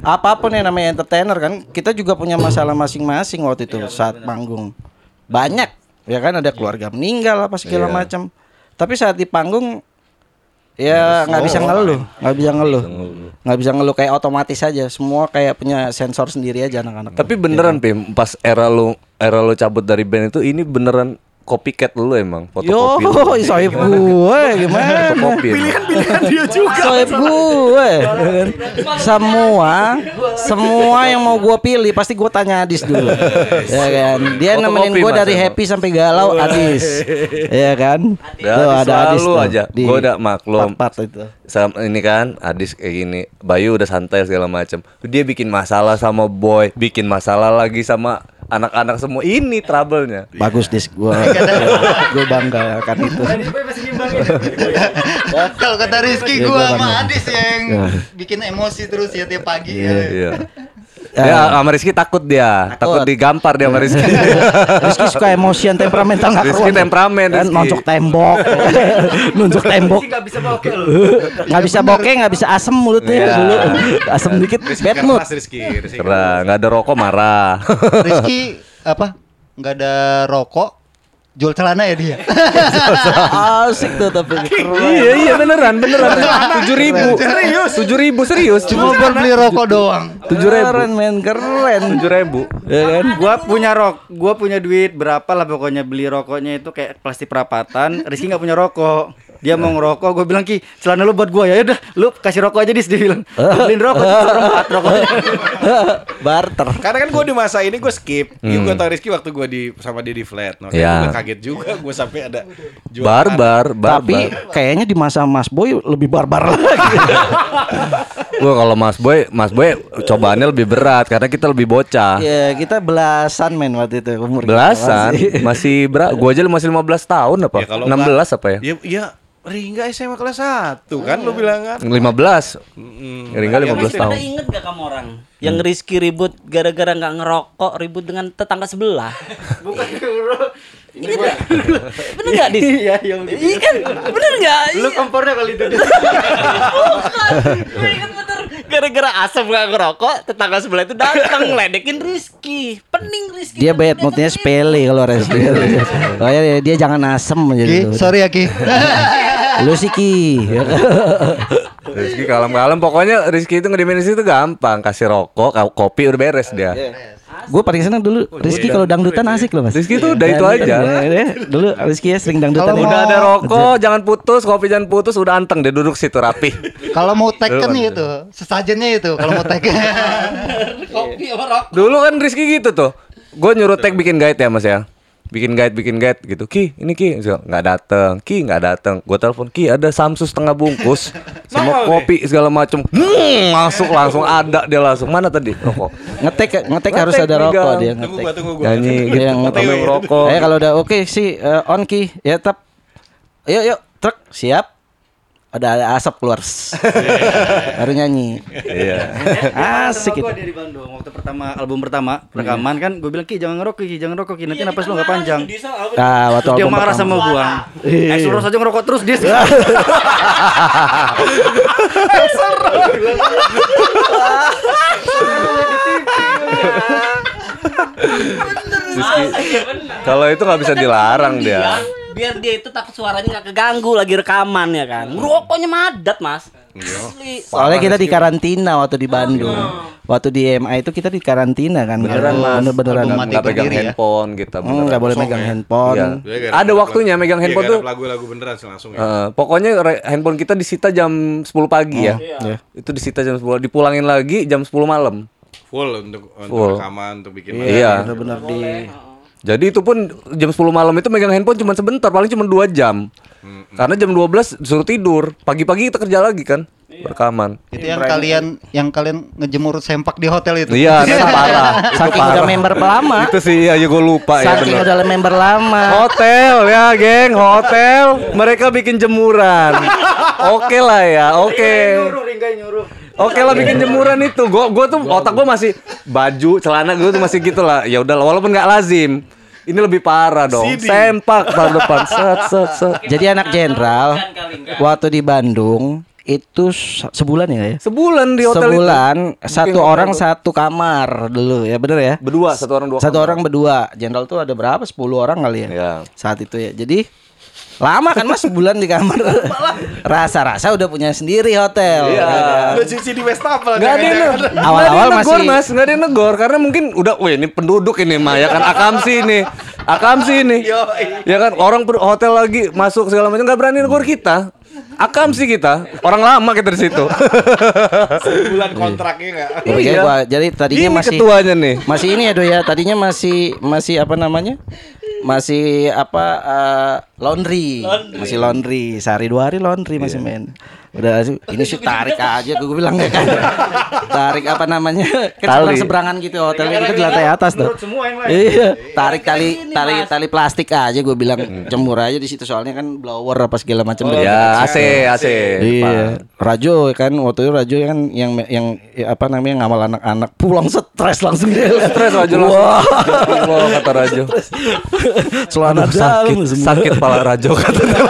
Apa pun yang namanya entertainer kan, kita juga punya masalah masing-masing waktu itu saat manggung. Banyak, ya kan ada keluarga meninggal apa segala Iya. macam. Tapi saat di panggung ya nggak bisa ngeluh, nggak bisa ngeluh, nggak bisa ngeluh. Kayak otomatis aja. Semua kayak punya sensor sendiri aja anak-anak. Tapi beneran Pim, pas era lu era lu cabut dari band itu ini beneran copycat lu emang Yo, fotokopi. lu. soib gue gimana? Fotokopi. emang. dia juga. Soib gue. Semua semua yang mau gue pilih pasti gue tanya Adis dulu. ya kan? Dia Fotokopi, nemenin gue dari emang. happy sampai galau Adis. ya kan? Ya, Tuh, Adis selalu tuh aja. Gua udah maklum. Part-part itu. Sama ini kan Adis kayak gini Bayu udah santai segala macam dia bikin masalah sama boy bikin masalah lagi sama anak-anak semua. Ini trouble-nya. Bagus dis. Gue gue bangga akan itu. Kalau kata Rizky Iya, gua gua sama kan. Adis yang Iya. bikin emosi terus ya tiap pagi. Iya. ya. iya Ya, sama Rizky takut dia, takut, Takut. digampar dia sama Rizky. Rizky suka emosian temperamental nggak Rizky temperamen, kan Rizky. nonjok tembok nunjuk tembok nggak bisa bokeh lu. nggak bisa bokeh nggak bisa asem mulutnya dulu asem dikit Rizky bad mood Rizky. Rizky Karena nggak ada rokok marah. Rizky apa? Nggak ada rokok, jual celana ya dia. asik tuh tapi keren. iya iya beneran beneran. Tujuh ribu. Serius? Tujuh ribu serius. Cuma buat beli rokok doang. tujuh ribu. keren men keren Tujuh ribu. ya kan Gua punya rok, gua punya duit berapa lah pokoknya beli rokoknya itu kayak plastik perapatan. Rizky nggak punya rokok. Dia mau ngerokok, gue bilang ki celana lu buat gua ya udah, lu kasih rokok aja dis dia bilang. Beliin rokok empat rokoknya. barter Karena kan gue di masa ini gue skip. Hmm. Gue tau Rizky waktu gue di sama dia di flat. Makanya Ya. gue kaget juga gue sampai ada jualan. Barbar, tapi barbar. kayaknya di masa Mas Boy lebih barbar lagi Gua kalau Mas Boy, Mas Boy cobaannya lebih berat karena kita lebih bocah. ya kita belasan men waktu itu umur Belasan, masih. masih berapa? Gua aja masih 15 tahun apa? Ya, kalau 16 nggak- apa ya? Ya, ya Ringga SMA kelas 1 kan lu bilang kan. 15. Ringga 15 Pada tahun. inget gak kamu orang yang Rizky ribut gara-gara nggak ngerokok ribut dengan tetangga sebelah? Bukan bro. Ingat gak? Bener gak Dis? Iya, iya. Iya kan? Bener gak? Lu kompornya kali itu. Dis. Bukan. Gue bener. Gara-gara asap gak ngerokok, tetangga sebelah itu datang ngeledekin Rizky. Pening Rizky. dia bad moodnya sepele kalau Res oh ya dia jangan asem aja Ki, sorry ya Ki. Lu sih Ki. Rizky kalem-kalem pokoknya Rizky itu ngedimin itu gampang kasih rokok kopi udah beres dia Gue paling seneng dulu Rizky kalau dangdutan asik loh mas. Rizky tuh udah itu aja Ya, ya. Dulu Rizky ya sering dangdutan. Kalau ya. udah ada rokok jangan putus kopi jangan putus udah anteng dia duduk situ rapi Kalau mau teken itu, sesajennya itu kalau mau teken. Kopi sama rokok. dulu kan Rizky gitu tuh gue nyuruh tag bikin guide ya mas ya bikin guide bikin guide gitu. Ki ini ki. Nggak dateng. Ki nggak dateng. Gue telepon ki ada samsu setengah bungkus. Sama kopi segala macem. Hmm, masuk langsung ada dia langsung. Mana tadi? Rokok. Ngetek ngetek harus Ngetek, ada rokok dia Tunggu ngetek. gua, tunggu gua. nyanyi Dia gitu yang ngetek. ngerokok Eh kalau udah oke sih eh, on ki. Ya tap. Yuk yuk truk. Siap. Udah ada asap keluar. Baru nyanyi. iya Asik Sama itu. gua dia di Bandung waktu pertama album pertama rekaman kan gue bilang ki jangan ngerokok ki jangan ngerokok ki nanti napas lu nggak panjang Nah, waktu dia marah pertama. sama gua Exodus aja ngerokok terus dia kalau itu nggak bisa dilarang dia Iya. Biar dia itu takut suaranya nggak keganggu lagi rekaman ya kan. Rokoknya madat mas. Asli. Soalnya kita di karantina waktu di Bandung. Waktu di MA itu kita di karantina kan. Beneran, Mas. Bener-beneran. Album mati nggak pegang ya. handphone kita Hmm, beneran. nggak boleh megang ya? handphone. Iya. Garap Ada waktunya megang handphone tuh. lagu-lagu beneran sih langsung ya. Eh, pokoknya handphone kita disita jam 10 pagi ya. Iya. Itu disita jam 10, dipulangin lagi jam 10 malam. full untuk untuk Full. rekaman untuk bikin Iya. Bener-bener di Jadi itu pun jam 10 malam itu megang handphone cuma sebentar, paling cuma 2 jam. Karena jam 12 disuruh tidur. Pagi-pagi kita kerja lagi kan. Rekaman. Itu yang kalian yang kalian ngejemur sempak di hotel itu. Iya, itu parah. Itu saking parah. udah member lama. Itu sih ya, ya gue lupa ya Saking bener. udah member lama. Hotel ya, geng, hotel. Mereka bikin jemuran. Oke lah ya, oke. Oke lah bikin jemuran itu. Gua gua tuh otak gua masih baju, celana gua tuh masih gitu lah. Ya udah walaupun nggak lazim. Ini lebih parah dong. Sempak tahun depan. Set set set. Jadi anak jenderal waktu di Bandung itu se- sebulan ya ya. Sebulan di hotel Sebulan itu. satu Mungkin orang hotel satu kamar dulu ya bener ya. Berdua, satu orang dua Satu kamar. orang berdua. Jenderal tuh ada berapa? 10 orang kali ya. Iya. Saat itu ya. Jadi lama kan Mas sebulan di kamar. Rasa-rasa udah punya sendiri hotel. Iya. Udah cuci di Westafel Nggak ada yang Awal-awal masih- mas, nggak ada yang negor karena mungkin udah, wih ini penduduk ini mah ya kan akamsi ini, akamsi ini, ya kan orang hotel lagi masuk segala macam nggak berani negor kita, akamsi kita, orang lama kita di situ. bulan kontraknya enggak. Gua pikir Iya. gua- jadi tadinya Ini masih ketuanya nih. Masih ini ya Do ya. Tadinya masih masih apa namanya? Masih apa eh, laundry. Masih laundry. Sehari dua hari laundry masih Iya. main. Udah ini sih tarik aja gue bilang ya kan. tarik apa namanya? Kan seberang seberangan gitu hotelnya itu di lantai atas tuh. Menurut semua yang lain. Iya, tarik tali tali tali plastik aja gue bilang jemur aja di situ soalnya kan blower apa segala macam. Hmm. Ya AC AC. Iya, Rajo kan waktu itu Rajo kan yang yang ya, apa namanya ngamal anak-anak pulang stres langsung dia. Stres Rajo langsung. Wah. Kata Rajo. Celana sakit, sakit pala Rajo kata dia.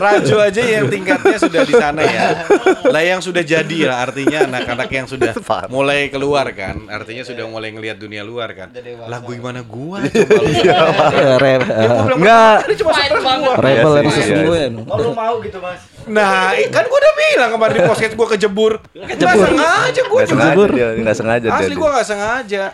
Rajo aja yang tingkatnya sudah di sana ya. Lah yang sudah jadi lah artinya anak-anak yang sudah mulai keluar kan, artinya sudah mulai ngelihat dunia luar kan. Lah gue gimana gua coba lu. Ya, eh, Enggak. rebel Iya yang sih, sesungguhnya. Oh, lu mau gitu, Mas. Nah, kan gua udah bilang kemarin di podcast gua kejebur. Enggak sengaja gua Nggak sengaja dia, nggak sengaja dia. Asli gua nggak sengaja.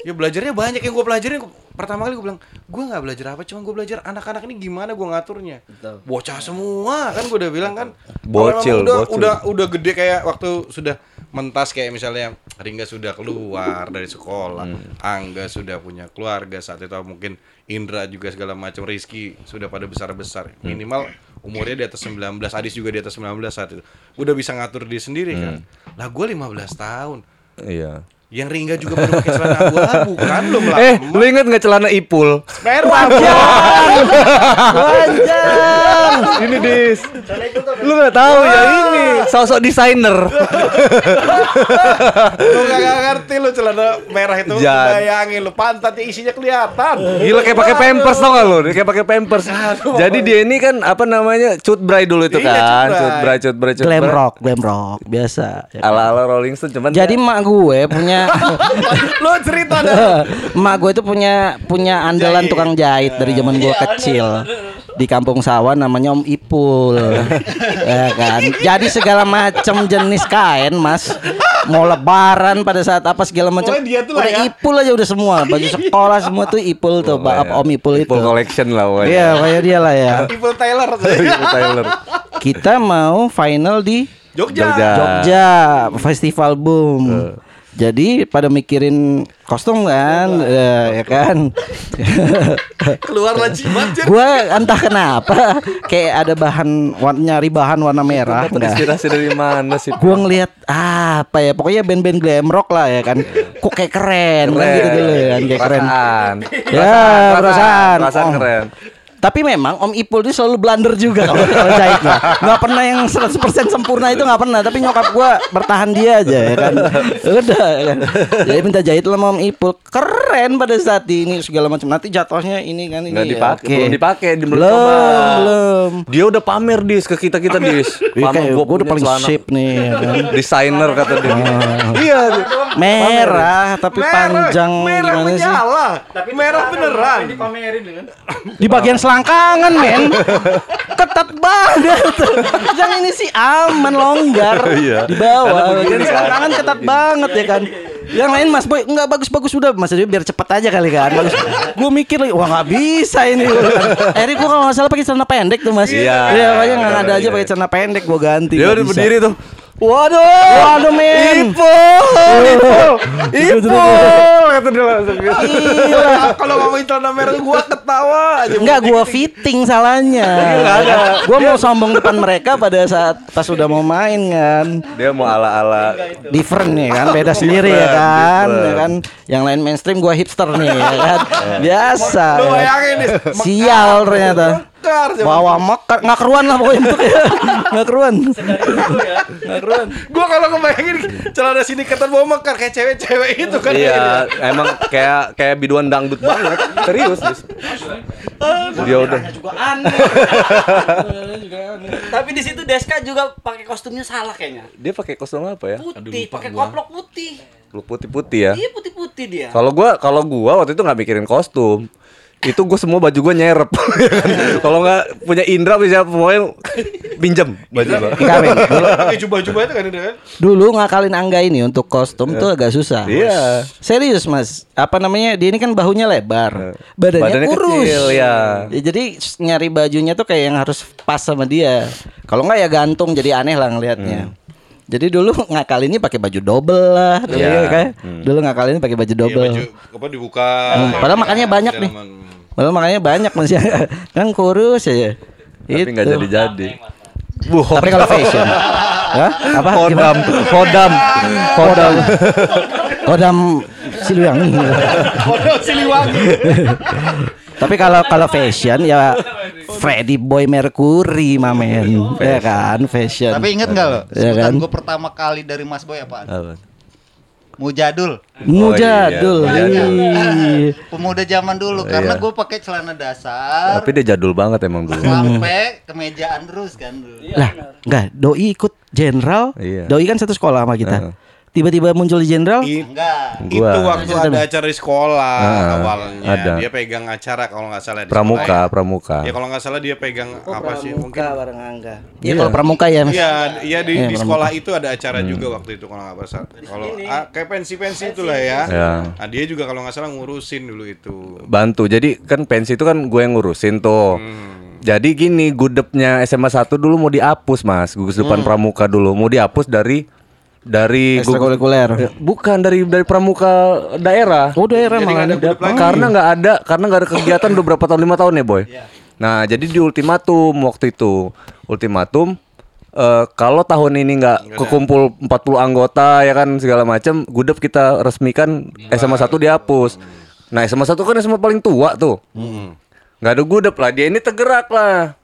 Ya belajarnya banyak yang gue pelajarin. Pertama kali gue bilang, gue nggak belajar apa, cuma gue belajar anak-anak ini gimana gue ngaturnya. Bocah semua kan gue udah bilang kan. Bocil, udah, bocil. udah udah gede kayak waktu sudah mentas kayak misalnya Ringga sudah keluar dari sekolah, Angga sudah punya keluarga saat itu mungkin Indra juga segala macam Rizky sudah pada besar-besar. Minimal umurnya di atas 19, Adis juga di atas 19 saat itu. Udah bisa ngatur diri sendiri kan. Lah gue 15 tahun. Iya. Yang Ringga juga baru pakai celana abu-abu kan belum lama. Eh, lu inget nggak celana Ipul? merah. Panjang. ini dis. Lu nggak tahu ya ini sosok desainer. lu gak ngerti lu celana merah itu Jan. bayangin lu pantatnya isinya kelihatan. Gila kayak pakai pampers tau gak lu? Kayak pakai pampers. Jadi dia ini kan apa namanya? Cut bray dulu itu Iya, kan. cut Cut bray, cut bray, cut Glam bray. rock, glam rock biasa. Ya. Ala-ala Rolling Stone cuman Jadi mak gue punya lu cerita dah. Emak gue itu punya punya andalan tukang jahit dari zaman gue kecil. di kampung sawah namanya Om Ipul. ya kan. Jadi segala macam jenis kain, Mas. Mau lebaran pada saat apa segala macam. Udah ya. Ipul aja udah semua. Baju sekolah semua tuh Ipul tuh, Ba- Om Ipul itu. Full collection lah pokoknya. Iya, kayak dia lah ya. Evil Taylor. Ibu Tyler. Kita mau final di Jogja. Jogja. Jogja Festival Boom. Jadi pada mikirin kostum kan, ya, ya kan. Keluar lah cibat. gua entah kenapa kayak ada bahan nyari bahan warna merah inspirasi dari mana sih? Gua ngelihat apa ya pokoknya band-band glam rock lah ya kan. Kok kayak keren, kan gitu dulu ya kan kayak keren. Perasaan. Ya, perasaan. Perasaan Oh. keren. Tapi memang Om Ipul itu selalu blunder juga kalau kalau jahitnya. Nggak pernah yang 100% sempurna itu nggak pernah. Tapi nyokap gua bertahan dia aja ya kan. Udah ya kan. Jadi minta jahit lah sama Om Ipul. Keren pada saat ini segala macam. Nanti jatuhnya ini kan ini. Nggak ya, dipakai, oke. belum dipakai, belum Belum, coba. belum. Dia udah pamer dis ke kita kita dis. Gua gua udah paling celana. sip nih ya kan. Desainer kata dia. Iya. Merah tapi panjang merah gimana sih? menyala. Tapi merah beneran. Dipamerin kan. Di bagian selangkangan men. Ketat banget. Yang ini sih aman longgar. Iya. Di bawah. Bagian selangkangan ketat banget ya kan? Yang lain Mas Boy nggak bagus-bagus udah. Mas Boy biar cepet aja kali kan. Bagus. Gue mikir lagi wah nggak bisa ini. Eri gue kalau nggak salah pakai celana pendek tuh Mas. Iya. iya makanya nggak ada aja Iya. pakai celana pendek gue ganti. Dia udah berdiri tuh. Waduh. Waduh men Ipul, Ipul, kata dia langsung. Gila. Kalau ngomongin celana merah gua ketawa aja. Enggak gua fitting salahnya. Gua mau sombong depan mereka pada saat pas udah mau main kan. Dia mau ala-ala Different nih kan, beda sendiri ya kan. Ya kan. Yang lain mainstream gua hipster nih ya kan. Biasa. Lu ya. bayangin nih. Sial ternyata. Mekar Bawa mekar, nggak keruan lah pokoknya bentuknya. Nggak keruan. Nggak keruan. Gua kalau ngebayangin celana sini ketan bawa mekar kayak cewek-cewek itu kan. Iya, emang kayak kayak biduan dangdut banget. Serius. Dia udah Juga aneh. Tapi di situ Deska juga pakai kostumnya salah kayaknya. dia pakai kostum apa ya? Putih, pakai koplok putih. Lu putih-putih ya. Iya putih-putih dia. Kalau gua kalau gua waktu itu nggak mikirin kostum. Itu gue semua baju gua nyerep. kalau nggak punya Indra bisa pokoknya pinjam baju Pakai jubah-jubah itu kan itu kan. dulu ngakalin Angga ini untuk kostum tuh agak susah. Iya. Serius mas, apa namanya? Dia ini kan bahunya lebar, badannya, Badannya kurus. kecil, ya. Jadi nyari bajunya tuh kayak yang harus pas sama dia. Kalau nggak ya gantung, jadi aneh lah ngelihatnya. Jadi dulu ngakalinnya pakai baju double lah, dulu Iya. ya, kan? Dulu ngakalinnya pakai baju double. Iya, baju apa dibuka. Hmm, padahal makannya banyak nih. Padahal makanya banyak mas ya, kan kurus ya. Tapi nggak jadi-jadi. Bu, Tapi kalau fashion, Hah? apa? Kodam, kodam, kodam. Kodam Siliwangi. Tapi kalau kalau fashion ya Freddy Boy Mercury mamen, ya kan fashion. Tapi inget nggak lo? Iya Sebutan kan? gue pertama kali dari Mas Boy apaan? Apa? Mujadul. Mujadul. Oh, iya, Ih. Pemuda zaman dulu karena Iya. gue pakai celana dasar Tapi dia jadul banget emang dulu. sampai kemejaan terus kan dulu. Lah, enggak, doi ikut jenderal. Iya. Doi kan satu sekolah sama kita. Heeh. Tiba-tiba muncul di jenderal. Enggak. Itu waktu ada acara di sekolah Ah, awalnya. ada. Dia pegang acara kalau nggak salah di Pramuka, sekolah ya. pramuka. Ya kalau nggak salah dia pegang apa sih mungkin bareng Angga. Iya, kalau pramuka ya, Mas. Iya, iya di, Iya, di pramuka. sekolah itu ada acara juga waktu itu kalau nggak salah. Kalau ah, kayak pensi-pensi itulah ya. Ya. Nah, dia juga kalau nggak salah ngurusin dulu itu. Bantu. Jadi kan pensi itu kan gue yang ngurusin tuh. Hmm. Jadi gini, gudepnya SMA 1 dulu mau dihapus, Mas. Gugus Hmm. depan pramuka dulu mau dihapus dari dari Ekstrakurikuler. Ya, bukan dari dari pramuka daerah. Oh, daerah Jadi ada. Karena nggak ada karena nggak ada kegiatan udah berapa tahun lima tahun ya boy. Iya. Nah jadi di ultimatum waktu itu ultimatum eh, kalau tahun ini nggak kekumpul 40 anggota ya kan segala macam gudep kita resmikan SMA 1 dihapus. Nah SMA 1 kan SMA paling tua tuh. Nggak ada gudep lah dia ini tergerak lah.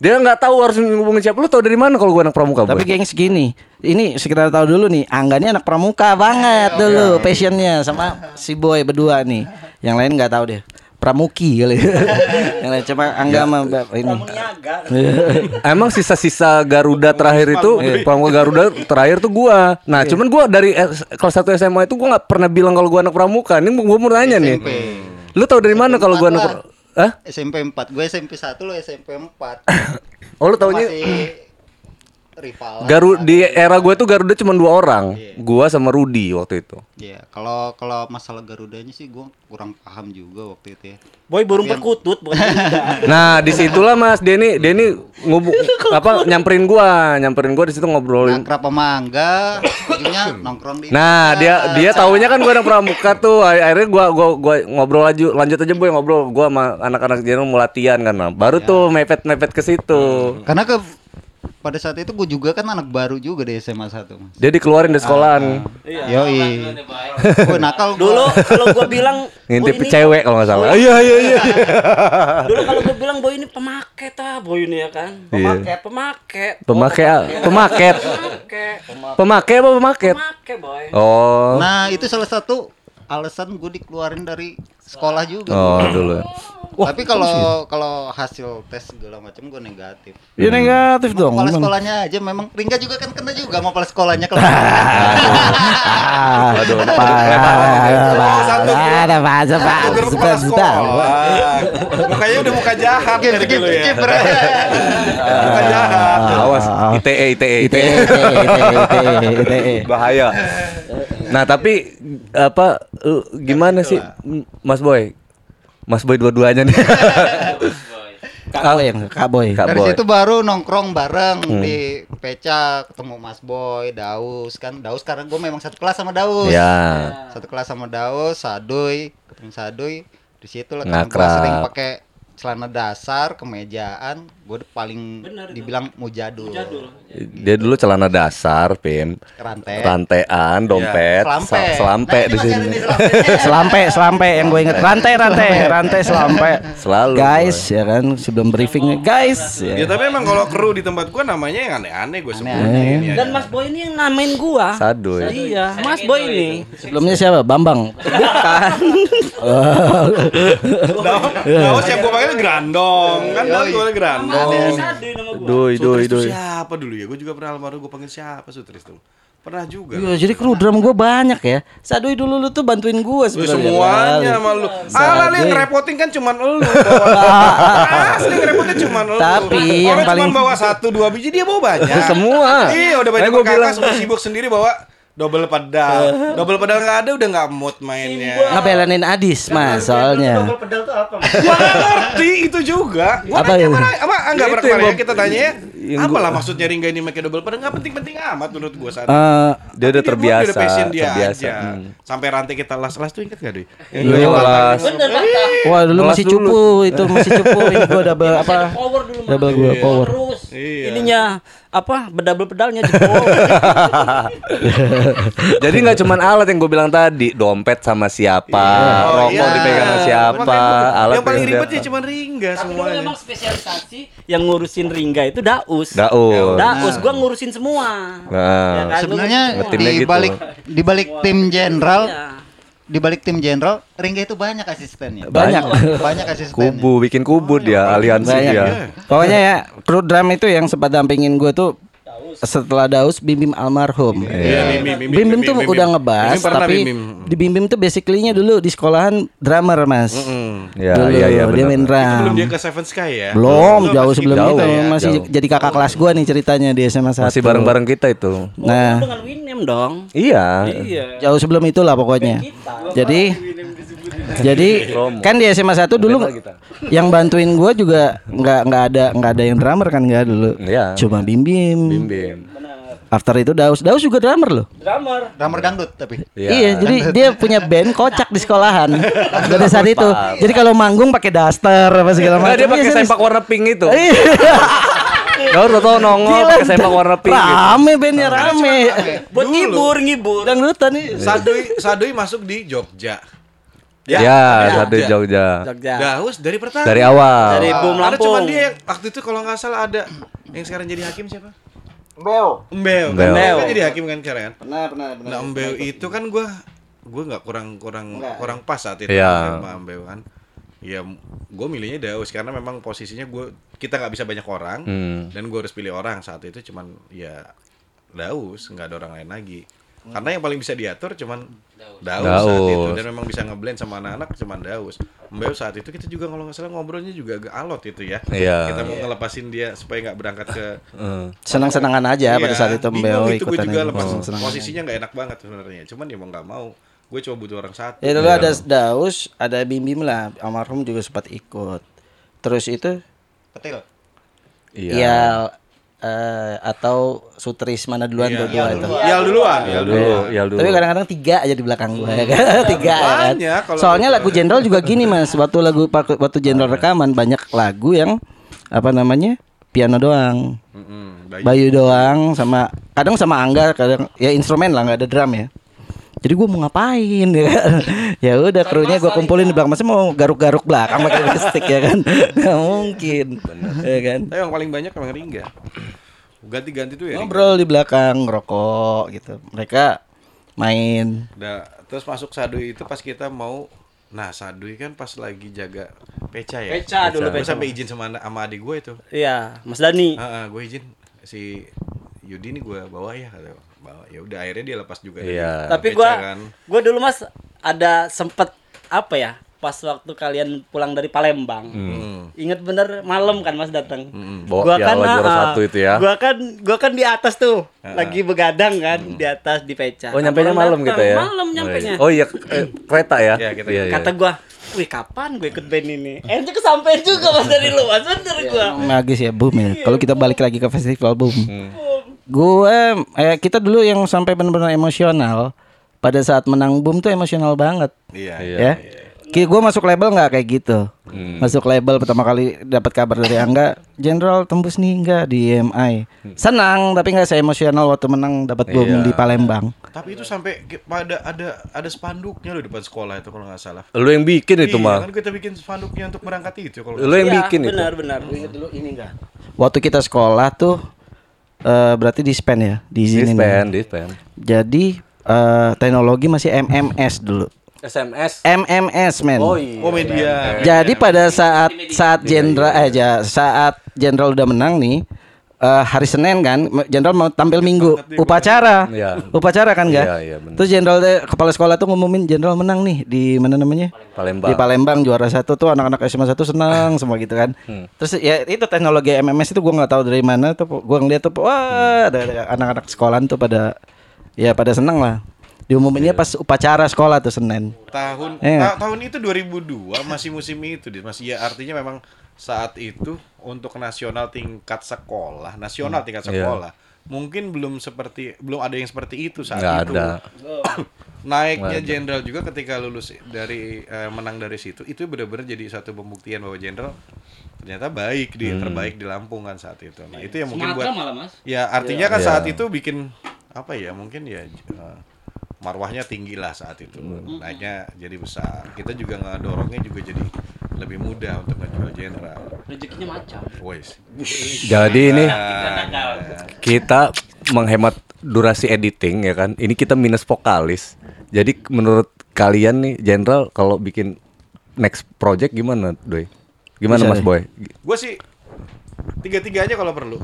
Dia nggak tahu harus ngubungin siapa. Lu tahu dari mana kalau gue anak pramuka Tapi gengs gini, ini sekitar tahu dulu nih, Angga ini anak pramuka banget dulu, passionnya sama si boy berdua nih. Yang lain nggak tahu deh. Pramuki kali. Yang lain coba Angga sama Mbak ini. Emang sisa-sisa Garuda terakhir itu pramuka Garuda terakhir tuh gua. Nah, cuman gua dari kelas 1 SMA itu gua nggak pernah bilang kalau gua anak pramuka. Ini gua mau nanya nih. Lu tahu dari mana kalau gua anak Hah? SMP 4. Gue SMP 1 lo SMP 4. Oh lu taunya Masih rival. Garu di era gue tuh Garuda cuma dua orang, gua sama Rudi waktu itu. Iya, kalau kalau masalah Garudanya sih gue kurang paham juga waktu itu ya. Boy burung perkutut bukan Garuda. Nah di situlah Mas Denny, Denny ngubu apa nyamperin gua, nyamperin gua di situ ngobrolin. Nangkrap sama Angga, ujungnya nongkrong di Nah dia dia taunya kan gua anak pramuka tuh, akhirnya gua gua gua ngobrol aja, lanjut aja boy ngobrol, gua sama anak-anak jenderal mau latihan kan, baru tuh mepet mepet ke situ. Karena ke pada saat itu gue juga kan anak baru juga di SMA 1 mas. Dia dikeluarin dari sekolahan, Yoi. Gue nakal gua. Dulu kalau gua bilang ngintip "Boy, ini- cewek kalau nggak salah. Iya iya iya. Dulu kalau gua bilang boy ini pemakai ta, boy ini ya kan. Pemakai, pemakai. Pemakai pemaket, Pemakai. pemakai apa pemaket? Pemakai boy. Oh, Nah itu salah satu alasan gue dikeluarin dari sekolah juga. oh dulu. Ya. Tapi kalau kalau hasil tes segala macam gue negatif. Ya negatif dong. Kepala sekolahnya aja memang Ringga juga kan kena juga sama kepala sekolahnya kalau Aduh, Ada Pak, Pak. Kepala sekolah. Makanya udah muka jahat dari skip, dulu ya. Muka jahat. awas ITE ITE ITE, ITE. ITE, ITE. bahaya. Nah tapi apa gimana sih M- Mas Boy? Mas Boy dua-duanya nih. Kak Boy, Kak Boy. Kak Dari Boy. situ baru nongkrong bareng di Peca ketemu Mas Boy, Daus kan. Daus karena gue memang satu kelas sama Daus. Ya. Satu kelas sama Daus, Sadoy, ketemu Sadoy. Di situ lah kan gue sering pakai celana dasar, kemejaan, gue paling Bener dibilang mujadul. Jadul. Dia dulu celana dasar, Pin. Rantai. Rantean, dompet, Selampe. sa- selampe Nah, di sini. Selampe, selampe yang gue inget. Rantai, rantai, rantai, selampe. Selalu, Guys, ya kan sebelum briefingnya, guys. Ya Ya. tapi emang kalau kru di tempat gua namanya yang aneh-aneh gue sebutin. ya. Dan Mas Boy ini yang namain gua. Sadoy. Iya, Mas Boy ini. Sebelumnya siapa? Bambang. Bukan. Daus yang gue panggil Grandong kan gue Grandong. Gua. Doi, doi, doi. siapa dulu ya? Gue juga pernah almarhum gue panggil siapa Sutris tuh? Pernah juga. Iya, jadi kru drum gue banyak ya. Sadoy dulu lu tuh bantuin gue sebenarnya. semuanya sama lu. Alah lu yang ngerepotin kan cuman lu. Asli ngerepotin cuman lu. Tapi Orang yang paling- cuman bawa satu dua biji dia bawa banyak. Semua. Iya udah banyak Makanya gua bilang. kakak semua sibuk sendiri bawa double pedal. double pedal nggak ada udah nggak mood mainnya. Ngebelanin Adis mas soalnya. Double pedal tuh apa? Mas? Gua ngerti itu juga. Gua Apa nanya ya? sama apa enggak pernah yang kemarin gua- kita tanya ya. yang Apalah maksudnya Ringga ini pakai double pedal nggak penting-penting amat menurut gua saat. Eh, Dia udah terbiasa, Dia udah passion dia terbiasa. aja. Hmm. Sampai rantai kita las-las tuh inget gak? Iya, kelas. Bener Pak. wah dulu masih dulu. cupu itu masih cupu ini gue double apa? Power dulu. Double gue power. Terus Iya. ininya apa? Bedouble pedalnya jebol. Jadi nggak cuman alat yang gue bilang tadi, dompet sama siapa, Oh, rokok iya. dipegang sama siapa, Makanya alat yang paling ribet ya siapa. cuma Ringga Tapi dulu semuanya. memang spesialisasi yang ngurusin Ringga itu Daus. Daus. Daus gua ngurusin semua. Nah, Ya kan? Sebenarnya di gitu. balik di balik tim jenderal, Iya. Di balik tim jenderal, Ringga itu banyak asistennya. Banyak. banyak asistennya. kubu, bikin kubu dia, aliansi Banyak. dia. Pokoknya ya kru drum itu yang sempat dampingin gue tuh setelah Daus Bim Bim almarhum. Iya, Bim, Bim, Bim, Bim Bim Bim, tuh Bim, udah ngebas tapi Bim, Bim. di Bim Bim tuh basically-nya dulu di sekolahan drummer Mas. Ya, dulu iya, iya, dia main drum. Belum dia ke Seven Sky ya? Belum, jauh masih sebelum jauh itu ya, masih jauh. jadi kakak kelas gua nih ceritanya di SMA 1. Masih bareng-bareng kita itu. Nah, dengan Winem dong. Iya. Iya. jauh sebelum itulah pokoknya. Jadi jadi kan di SMA 1 dulu yang bantuin gua juga nggak nggak ada nggak ada yang drummer kan nggak dulu. Iya. Cuma Bim Bim. Bim Bim. After itu Daus, Daus juga drummer loh. Drummer. Drummer dangdut tapi. Iya, jadi dia punya band kocak di sekolahan pada saat itu. Jadi kalau manggung pakai daster apa segala macam. Nah, dia pakai Iya, sempak warna pink itu. Iya. Daur tau nongol pakai sempak warna pink. Rame bandnya rame. Buat ngibur, ngibur. Dangdutan nih. Sadoi, Sadoi masuk di Jogja. Ya, satu Jogja. Jogja. Daus dari pertama. Dari awal. Dari Bum Ada Lampung. cuma dia yang waktu itu kalau nggak salah ada yang sekarang jadi hakim siapa? Bel. Mbeo. Mbeo. Mbeo kan jadi hakim kan sekarang kan? Benar, benar, benar. Nah, Mbeo itu kan gua gua nggak kurang kurang kurang pas saat itu Iya. sama Mbeo kan. Ya, gue milihnya Daus karena memang posisinya gue kita nggak bisa banyak orang Hmm. dan gue harus pilih orang saat itu cuman ya Daus nggak ada orang lain lagi. Karena yang paling bisa diatur cuman Daus, Daus. saat itu dan memang bisa ngeblend sama anak-anak cuman Daus. Mbak saat itu kita juga kalau nggak salah ngobrolnya juga agak alot itu ya. Iya. Kita mau ngelepasin dia supaya nggak berangkat ke Eh, Senang-senangan aja pada Iya, saat itu Mbeo itu gue juga lepas Senang-senang. posisinya nggak enak banget sebenarnya. Cuman ya mau nggak mau, gue coba butuh orang satu. Ya dulu ada Daus, ada Bim Bim lah, almarhum juga sempat ikut. Terus itu Petil. Iya. ya eh, atau Sutris mana duluan Iya, dua-dua itu. Yal duluan, Yal dulu, Yal dulu. Tapi kadang-kadang tiga aja di belakang gua ya kan. tiga ya kan. Kalau Soalnya gitu. lagu Jenderal juga gini Mas, waktu lagu waktu Jenderal rekaman banyak lagu yang apa namanya? piano doang. Mm-mm, baik. Bayu doang sama kadang sama Angga kadang ya instrumen lah nggak ada drum ya. Jadi gue mau ngapain ya kan? Ya udah krunya gue kumpulin di belakang masa mau garuk-garuk belakang pakai stick ya kan? Gak mungkin. Ya kan? Tapi yang paling banyak emang Ringga. Ganti-ganti tuh ya. Ringga. Ngobrol di belakang ngerokok gitu. Mereka main Udah, terus masuk Sadui itu pas kita mau Nah, Sadui kan pas lagi jaga Peca ya. Peca dulu, Gue Peca. sampai izin sama, sama adik gue itu. Iya, Mas Dani. gue izin si Yudi nih gue bawa ya kata gua. Bawa ya udah akhirnya dia lepas juga Iya. Tapi gua kan. gua dulu Mas ada sempet apa ya? Pas waktu kalian pulang dari Palembang. Ingat bener malam kan Mas datang. Bawa piala juara ah, satu itu ya. Gua kan gua kan di atas tuh. Lagi begadang kan di atas di Peca. Oh, nyampenya Orang malam gitu ya. Malam nyampenya. Oh iya, eh, kereta ya. Iya, kita- Iya, iya. Kata gua, "Wih, kapan gue ikut band ini?" Eh, itu kesampean juga Mas dari lu, Mas. Bener gua. magis ya boom ya. Kalau kita balik lagi ke festival boom. Gue eh kita dulu yang sampai benar-benar emosional pada saat menang boom tuh emosional banget. Iya. Iya. ya. Gue masuk label nggak kayak gitu. Masuk label pertama kali dapat kabar dari Angga, Jenderal tembus nih enggak di EMI. Senang tapi nggak saya emosional waktu menang dapat boom Iya. di Palembang. Tapi itu sampai pada ada ada spanduknya loh di depan sekolah itu kalau nggak salah. Lu yang bikin itu Iya, mah. kan kita bikin spanduknya untuk berangkat itu kalau Lu yang Iya, bikin itu. benar benar. Ingat dulu ini enggak? Waktu kita sekolah tuh eh, berarti di span ya, diizinin. ya. Dispen, dispen. Jadi eh, teknologi masih MMS dulu. SMS. MMS men. Oh iya. Oh media. Jadi pada saat saat jenderal eh saat jenderal udah menang nih eh, hari Senin kan jenderal mau tampil minggu upacara Iya. upacara kan enggak Iya, iya, bener. terus jenderal kepala sekolah tuh ngumumin jenderal menang nih di mana namanya Palembang. di Palembang juara satu tuh anak-anak SMA satu senang semua gitu kan Hmm. terus ya itu teknologi MMS itu gua nggak tahu dari mana tuh gua ngeliat tuh wah ada, ada anak-anak sekolahan tuh pada ya pada seneng lah diumuminnya Iya. pas upacara sekolah tuh Senin Tahun Iya. ta- tahun itu 2002 masih musim itu masih ya artinya memang saat itu untuk nasional tingkat sekolah, nasional tingkat Iya. sekolah. Mungkin belum seperti belum ada yang seperti itu saat Nggak itu. ada. Naiknya jenderal juga ketika lulus dari eh, menang dari situ itu benar-benar jadi satu pembuktian bahwa jenderal ternyata baik di terbaik di Lampung kan saat itu. Nah, itu yang mungkin buat malah, Mas. Ya artinya kan Iya. saat itu bikin apa ya mungkin ya eh, marwahnya tinggi lah saat itu naiknya jadi besar kita juga ngedorongnya juga jadi lebih mudah untuk ngejual jenderal Rezekinya macam. wes Jadi ini Nah, kita menghemat durasi editing ya kan. Ini kita minus vokalis. Jadi menurut kalian nih Jenderal kalau bikin next project gimana, Doi? Gimana Bisa Mas deh. Boy? gue sih tiga tiganya kalau perlu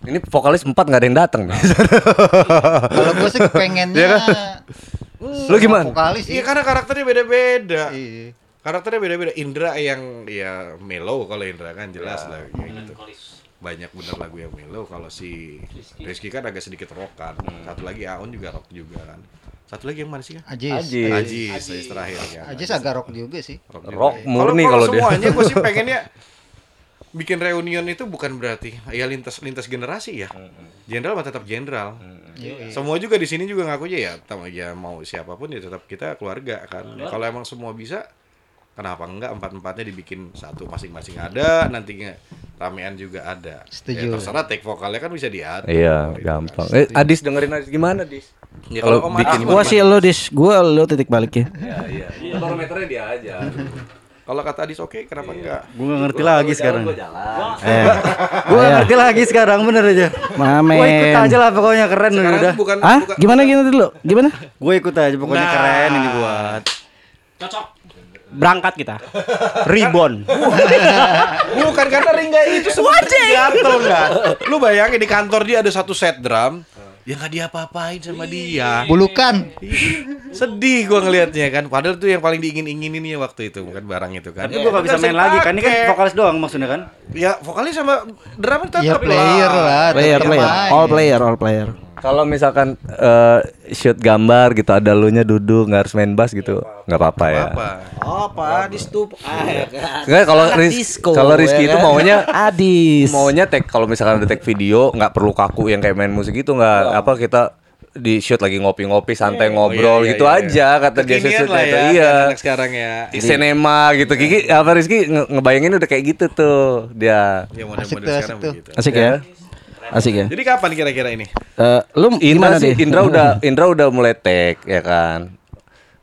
Ini vokalis empat nggak ada yang datang nih. Kalau gue sih pengennya Lu gimana? vokalis iya karena karakternya beda-beda Iya. Karakternya beda-beda. Indra yang ya mellow kalau Indra kan jelas lah kayak gitu. Banyak bener lagu yang mellow. Kalau si Rizky. Kan agak sedikit rockan satu lagi Aun juga rock juga kan. Satu lagi yang mana sih kan Ajis. Ajis. Ajis, Ajis terakhir kan Ajis agak rock juga sih. Rock, juga. Rock ya. murni kalau dia. semuanya gue sih pengennya bikin reunion itu bukan berarti ya lintas lintas generasi ya. Jenderal mah tetap jenderal. Semua juga di sini juga ngaku aja ya, tam- ya mau siapa pun ya tetap kita keluarga kan. Kalau emang semua bisa kenapa enggak empat empatnya dibikin satu masing-masing ada nantinya ramean juga ada Setuju. ya, terserah take vokalnya kan bisa diatur Iya, gampang. Eh, Adis dengerin Adis gimana, Dis? Ya, kalau bikin Adis Gua sih lo dis, gua lo titik baliknya. Iya, iya. Barometernya dia aja. kalau kata Adis oke kenapa enggak Gue gak ngerti lagi sekarang. jalan. Eh, Gue gak ngerti lagi sekarang bener aja. Mamen. Gue ikut aja lah pokoknya keren sekarang udah. bukan Hah? bukan Gimana gimana dulu? Gimana? Gue ikut aja pokoknya Nah. keren ini buat. Cocok. Berangkat kita. Ribon. Bukan karena Ringga itu semuanya gatel enggak. Lu bayangin di kantor dia ada satu set drum ya nggak diapa-apain sama dia Bulukan. sedih gua ngelihatnya kan padahal tuh yang paling diingin-inginin ya waktu itu bukan barang itu kan Tapi gua gak bisa main lagi kan ini kan vokalis doang maksudnya kan. ya vokalis sama drama tetap Ya player lah. Player, player, all player, all player. Kalau misalkan eh, shoot gambar gitu ada lu nya duduk nggak harus main bass gitu nggak apa-apa ya. apa Apa? Ah, ya kan. Enggak kalau Riz, Disco, kalau Rizky ya itu kan? maunya Adis. maunya tag kalau misalkan ada tag video nggak perlu kaku yang kayak main musik gitu nggak apa kita di shoot lagi ngopi-ngopi santai ngobrol Oh, iya, gitu iya, aja kata dia shoot lah itu ya iya anak sekarang ya di sinema gitu Kiki apa Rizky nge- ngebayangin udah kayak gitu tuh dia ya Asik tuh, sekarang asik tuh. begitu Asik ya? Asik ya? jadi kapan kira-kira ini Eh, lu Indra gimana sih deh? Indra udah Indra udah mulai tag ya kan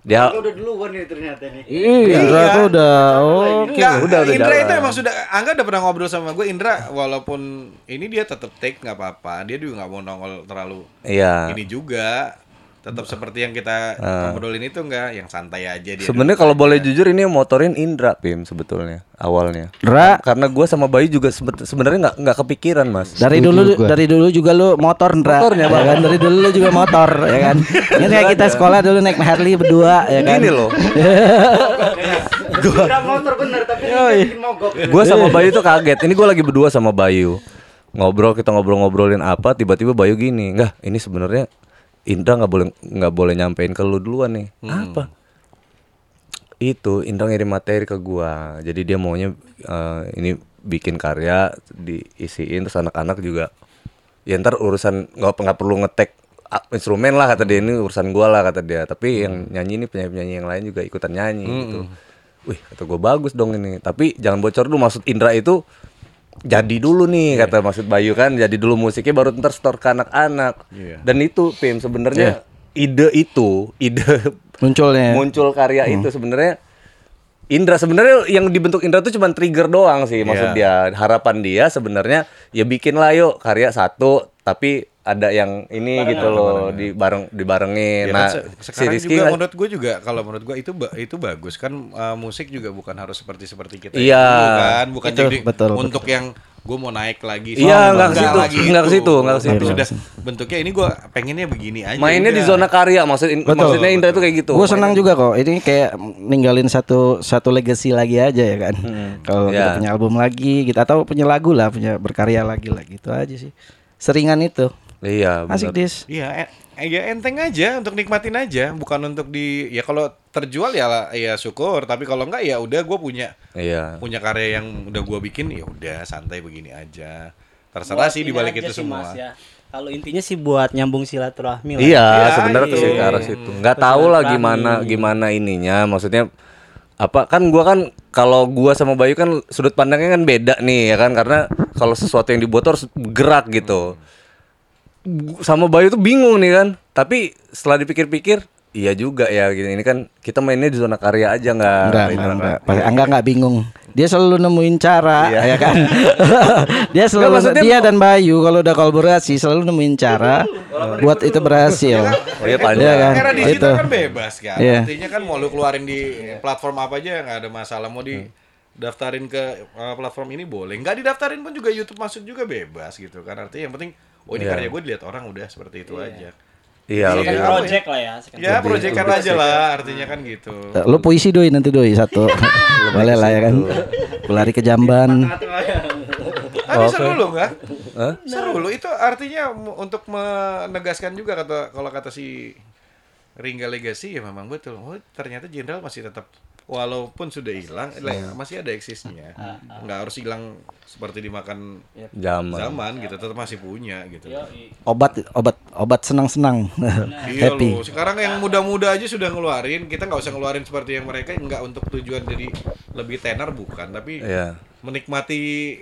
dia udah duluan nih ternyata nih. Ih, Indra tuh udah oke. Enggak, udah, udah Indra itu emang sudah Angga udah pernah ngobrol sama gue Indra walaupun ini dia tetap take nggak apa-apa dia juga nggak mau nongol terlalu iya ini juga tetap seperti yang kita ngobrolin itu enggak yang santai aja dia Sebenarnya kalau boleh jujur ini yang motorin Indra Pim sebetulnya awalnya. Indra. Karena gue sama Bayu juga sebe- sebenarnya nggak nggak kepikiran mas. Dari Setuju dulu gua. dari dulu juga lu motor Indra. Motornya, ya kan? Dari dulu lu juga motor ya kan. Ini kayak kita sekolah dulu naik Harley berdua ya kan. Gini loh, Udah motor bener tapi ini bikin mogok. gue sama Bayu tuh kaget. Ini gue lagi berdua sama Bayu ngobrol kita ngobrol-ngobrolin apa tiba-tiba Bayu gini enggak ini sebenarnya Indra nggak boleh nggak boleh nyampein ke lu duluan nih. Apa? Itu Indra ngirim materi ke gua. Jadi dia maunya eh, ini bikin karya diisiin terus anak-anak juga ya ntar urusan nggak nggak perlu ngetek ah, instrumen lah kata dia. Ini urusan gua lah kata dia. Tapi yang nyanyi ini penyanyi-penyanyi yang lain juga ikutan nyanyi gitu. Wih kata gua bagus dong ini. Tapi jangan bocor dulu maksud Indra itu jadi dulu nih kata maksud Bayu kan jadi dulu musiknya baru ntar store ke anak-anak. Iya. dan itu Pim sebenarnya ide itu ide Munculnya. muncul karya itu sebenarnya Indra sebenarnya yang dibentuk Indra itu cuma trigger doang sih maksud dia. Harapan dia sebenarnya ya bikin lah yuk karya satu tapi ada yang ini gitu loh di bareng dibarengin Ya nah kan, se- si sekarang Rizky juga kan- menurut gue juga kalau menurut gue itu ba- itu bagus kan uh, musik juga bukan harus seperti seperti kita Iya. dulu kan bukan Itu, jadi betul, untuk yang gue mau naik lagi Iya, nggak ke situ, nggak ke itu. situ, nggak ke Tapi situ. sudah bentuknya ini gue pengennya begini aja mainnya di udah. zona karya maksud maksudnya Indra itu kayak gitu Gue senang juga kok. Ini kayak ninggalin satu satu legacy lagi aja ya kan. Kalau kita Ya. punya album lagi gitu atau punya lagu lah, punya berkarya lagi lah gitu aja sih. Seringan itu. Iya Asik bener. dis. Iya, eh, ya enteng aja untuk nikmatin aja, bukan untuk di ya kalau terjual ya lah- ya syukur, tapi kalau enggak ya udah gue punya iya punya karya yang udah gue bikin ya udah santai begini aja. Terserah sih dibalik itu sih, semua. Mas, ya. Kalau intinya sih buat nyambung silaturahmi lah. Iya, Iya, sebenarnya tuh iya. sih ke arah situ. Nggak tahu lah gimana gimana ininya. Maksudnya apa kan gua kan kalau gua sama Bayu kan sudut pandangnya kan beda nih ya kan karena kalau sesuatu yang dibuat harus gerak gitu. Gu- Sama Bayu tuh bingung nih kan. Tapi setelah dipikir-pikir Iya juga ya gini ini kan kita mainnya di zona karya aja nggak Enggak, ini enggak, apa. enggak. Angga enggak bingung. Dia selalu nemuin cara, ya kan? dia selalu Nggak, maksudnya- dia dan Bayu kalau udah kolaborasi selalu nemuin cara buat itu berhasil. Oh iya Iya panjang. kan? Era digital Itu. kan bebas kan. Iya. Artinya kan mau lu keluarin di platform apa aja nggak ada masalah. Mau di daftarin ke uh, platform ini boleh. Nggak didaftarin pun juga YouTube masuk juga bebas gitu kan. Artinya yang penting oh ini Iya. karya gue dilihat orang udah seperti itu aja. Iya Iya. lebih. Kan project lah ya. sekarang. Ya proyekan aja lah artinya kan gitu. Lu puisi doi nanti doi satu. Boleh lah ya kan. Lari ke jamban. Tapi seru loh nggak? Seru loh itu artinya untuk menegaskan juga kata kalau kata si Ringga Legacy ya memang betul. Oh ternyata Jenderal masih tetap walaupun sudah hilang lah, masih ada eksisnya. Nggak harus hilang seperti dimakan Zaman. zaman gitu tetap masih punya gitu. Obat obat obat senang-senang. Iya Happy. loh, sekarang yang muda-muda aja sudah ngeluarin, kita nggak usah ngeluarin seperti yang mereka, nggak untuk tujuan jadi lebih tenar bukan, tapi Iya. menikmati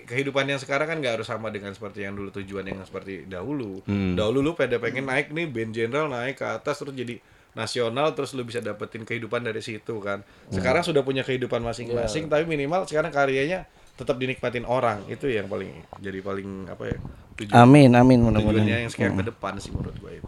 kehidupan yang sekarang kan nggak harus sama dengan seperti yang dulu tujuan yang seperti dahulu. Hmm. Dahulu lu pada pengen naik nih band general naik ke atas terus jadi nasional terus lu bisa dapetin kehidupan dari situ kan. Hmm. Sekarang sudah punya kehidupan masing-masing tapi minimal sekarang karyanya tetap dinikmatin orang. Itu yang paling jadi paling apa ya? Tujuan, Amin, amin tujuannya mudah-mudahan. yang sekarang ke depan sih menurut gue itu.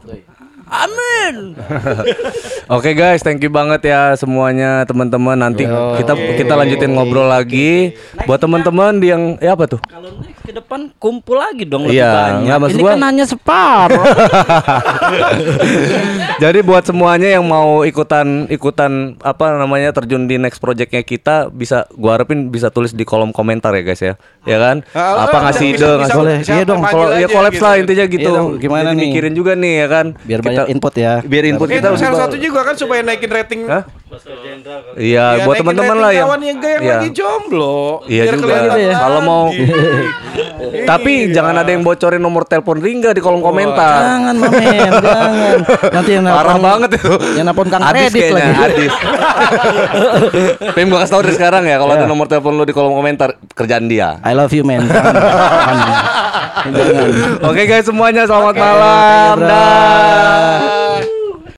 Oke guys, thank you banget ya semuanya teman-teman. Nanti kita kita lanjutin ngobrol lagi. Buat teman-teman yang ya apa tuh? Kalau next ke depan kumpul lagi dong lebih Iya, banyak. Ini gua- kan hanya separuh. Jadi buat semuanya yang mau ikutan ikutan apa namanya terjun di next projectnya kita bisa gua harapin bisa tulis di kolom komentar ya guys ya. Ya kan? Ah, apa ngasih ide, ngasih boleh. Iya dong, kalau ya kolaps gitu. lah intinya gitu. Iya dong, gimana Jadi nih? mikirin juga nih ya kan. Biar Kita- banyak input ya. Biar input kita salah bisa- satu juga kan supaya naikin rating. Hah? Ya, Iya, buat naikin teman-teman lah yang kawan yang, yang Iya. lagi jomblo. Iya Biar juga. Gitu ya. Kalau mau-. Tapi Iya. jangan ada yang bocorin nomor telepon Ringga di kolom komentar. Jangan mamen, jangan. Nanti yang Parah banget itu. Yang nelpon Kang Adis Kredit kayaknya, lagi. Adis. Pem gua kasih tau dari sekarang ya kalau ada nomor telepon lu di kolom komentar kerjaan dia. I love you man. Oke guys semuanya selamat malam. bro. Dah.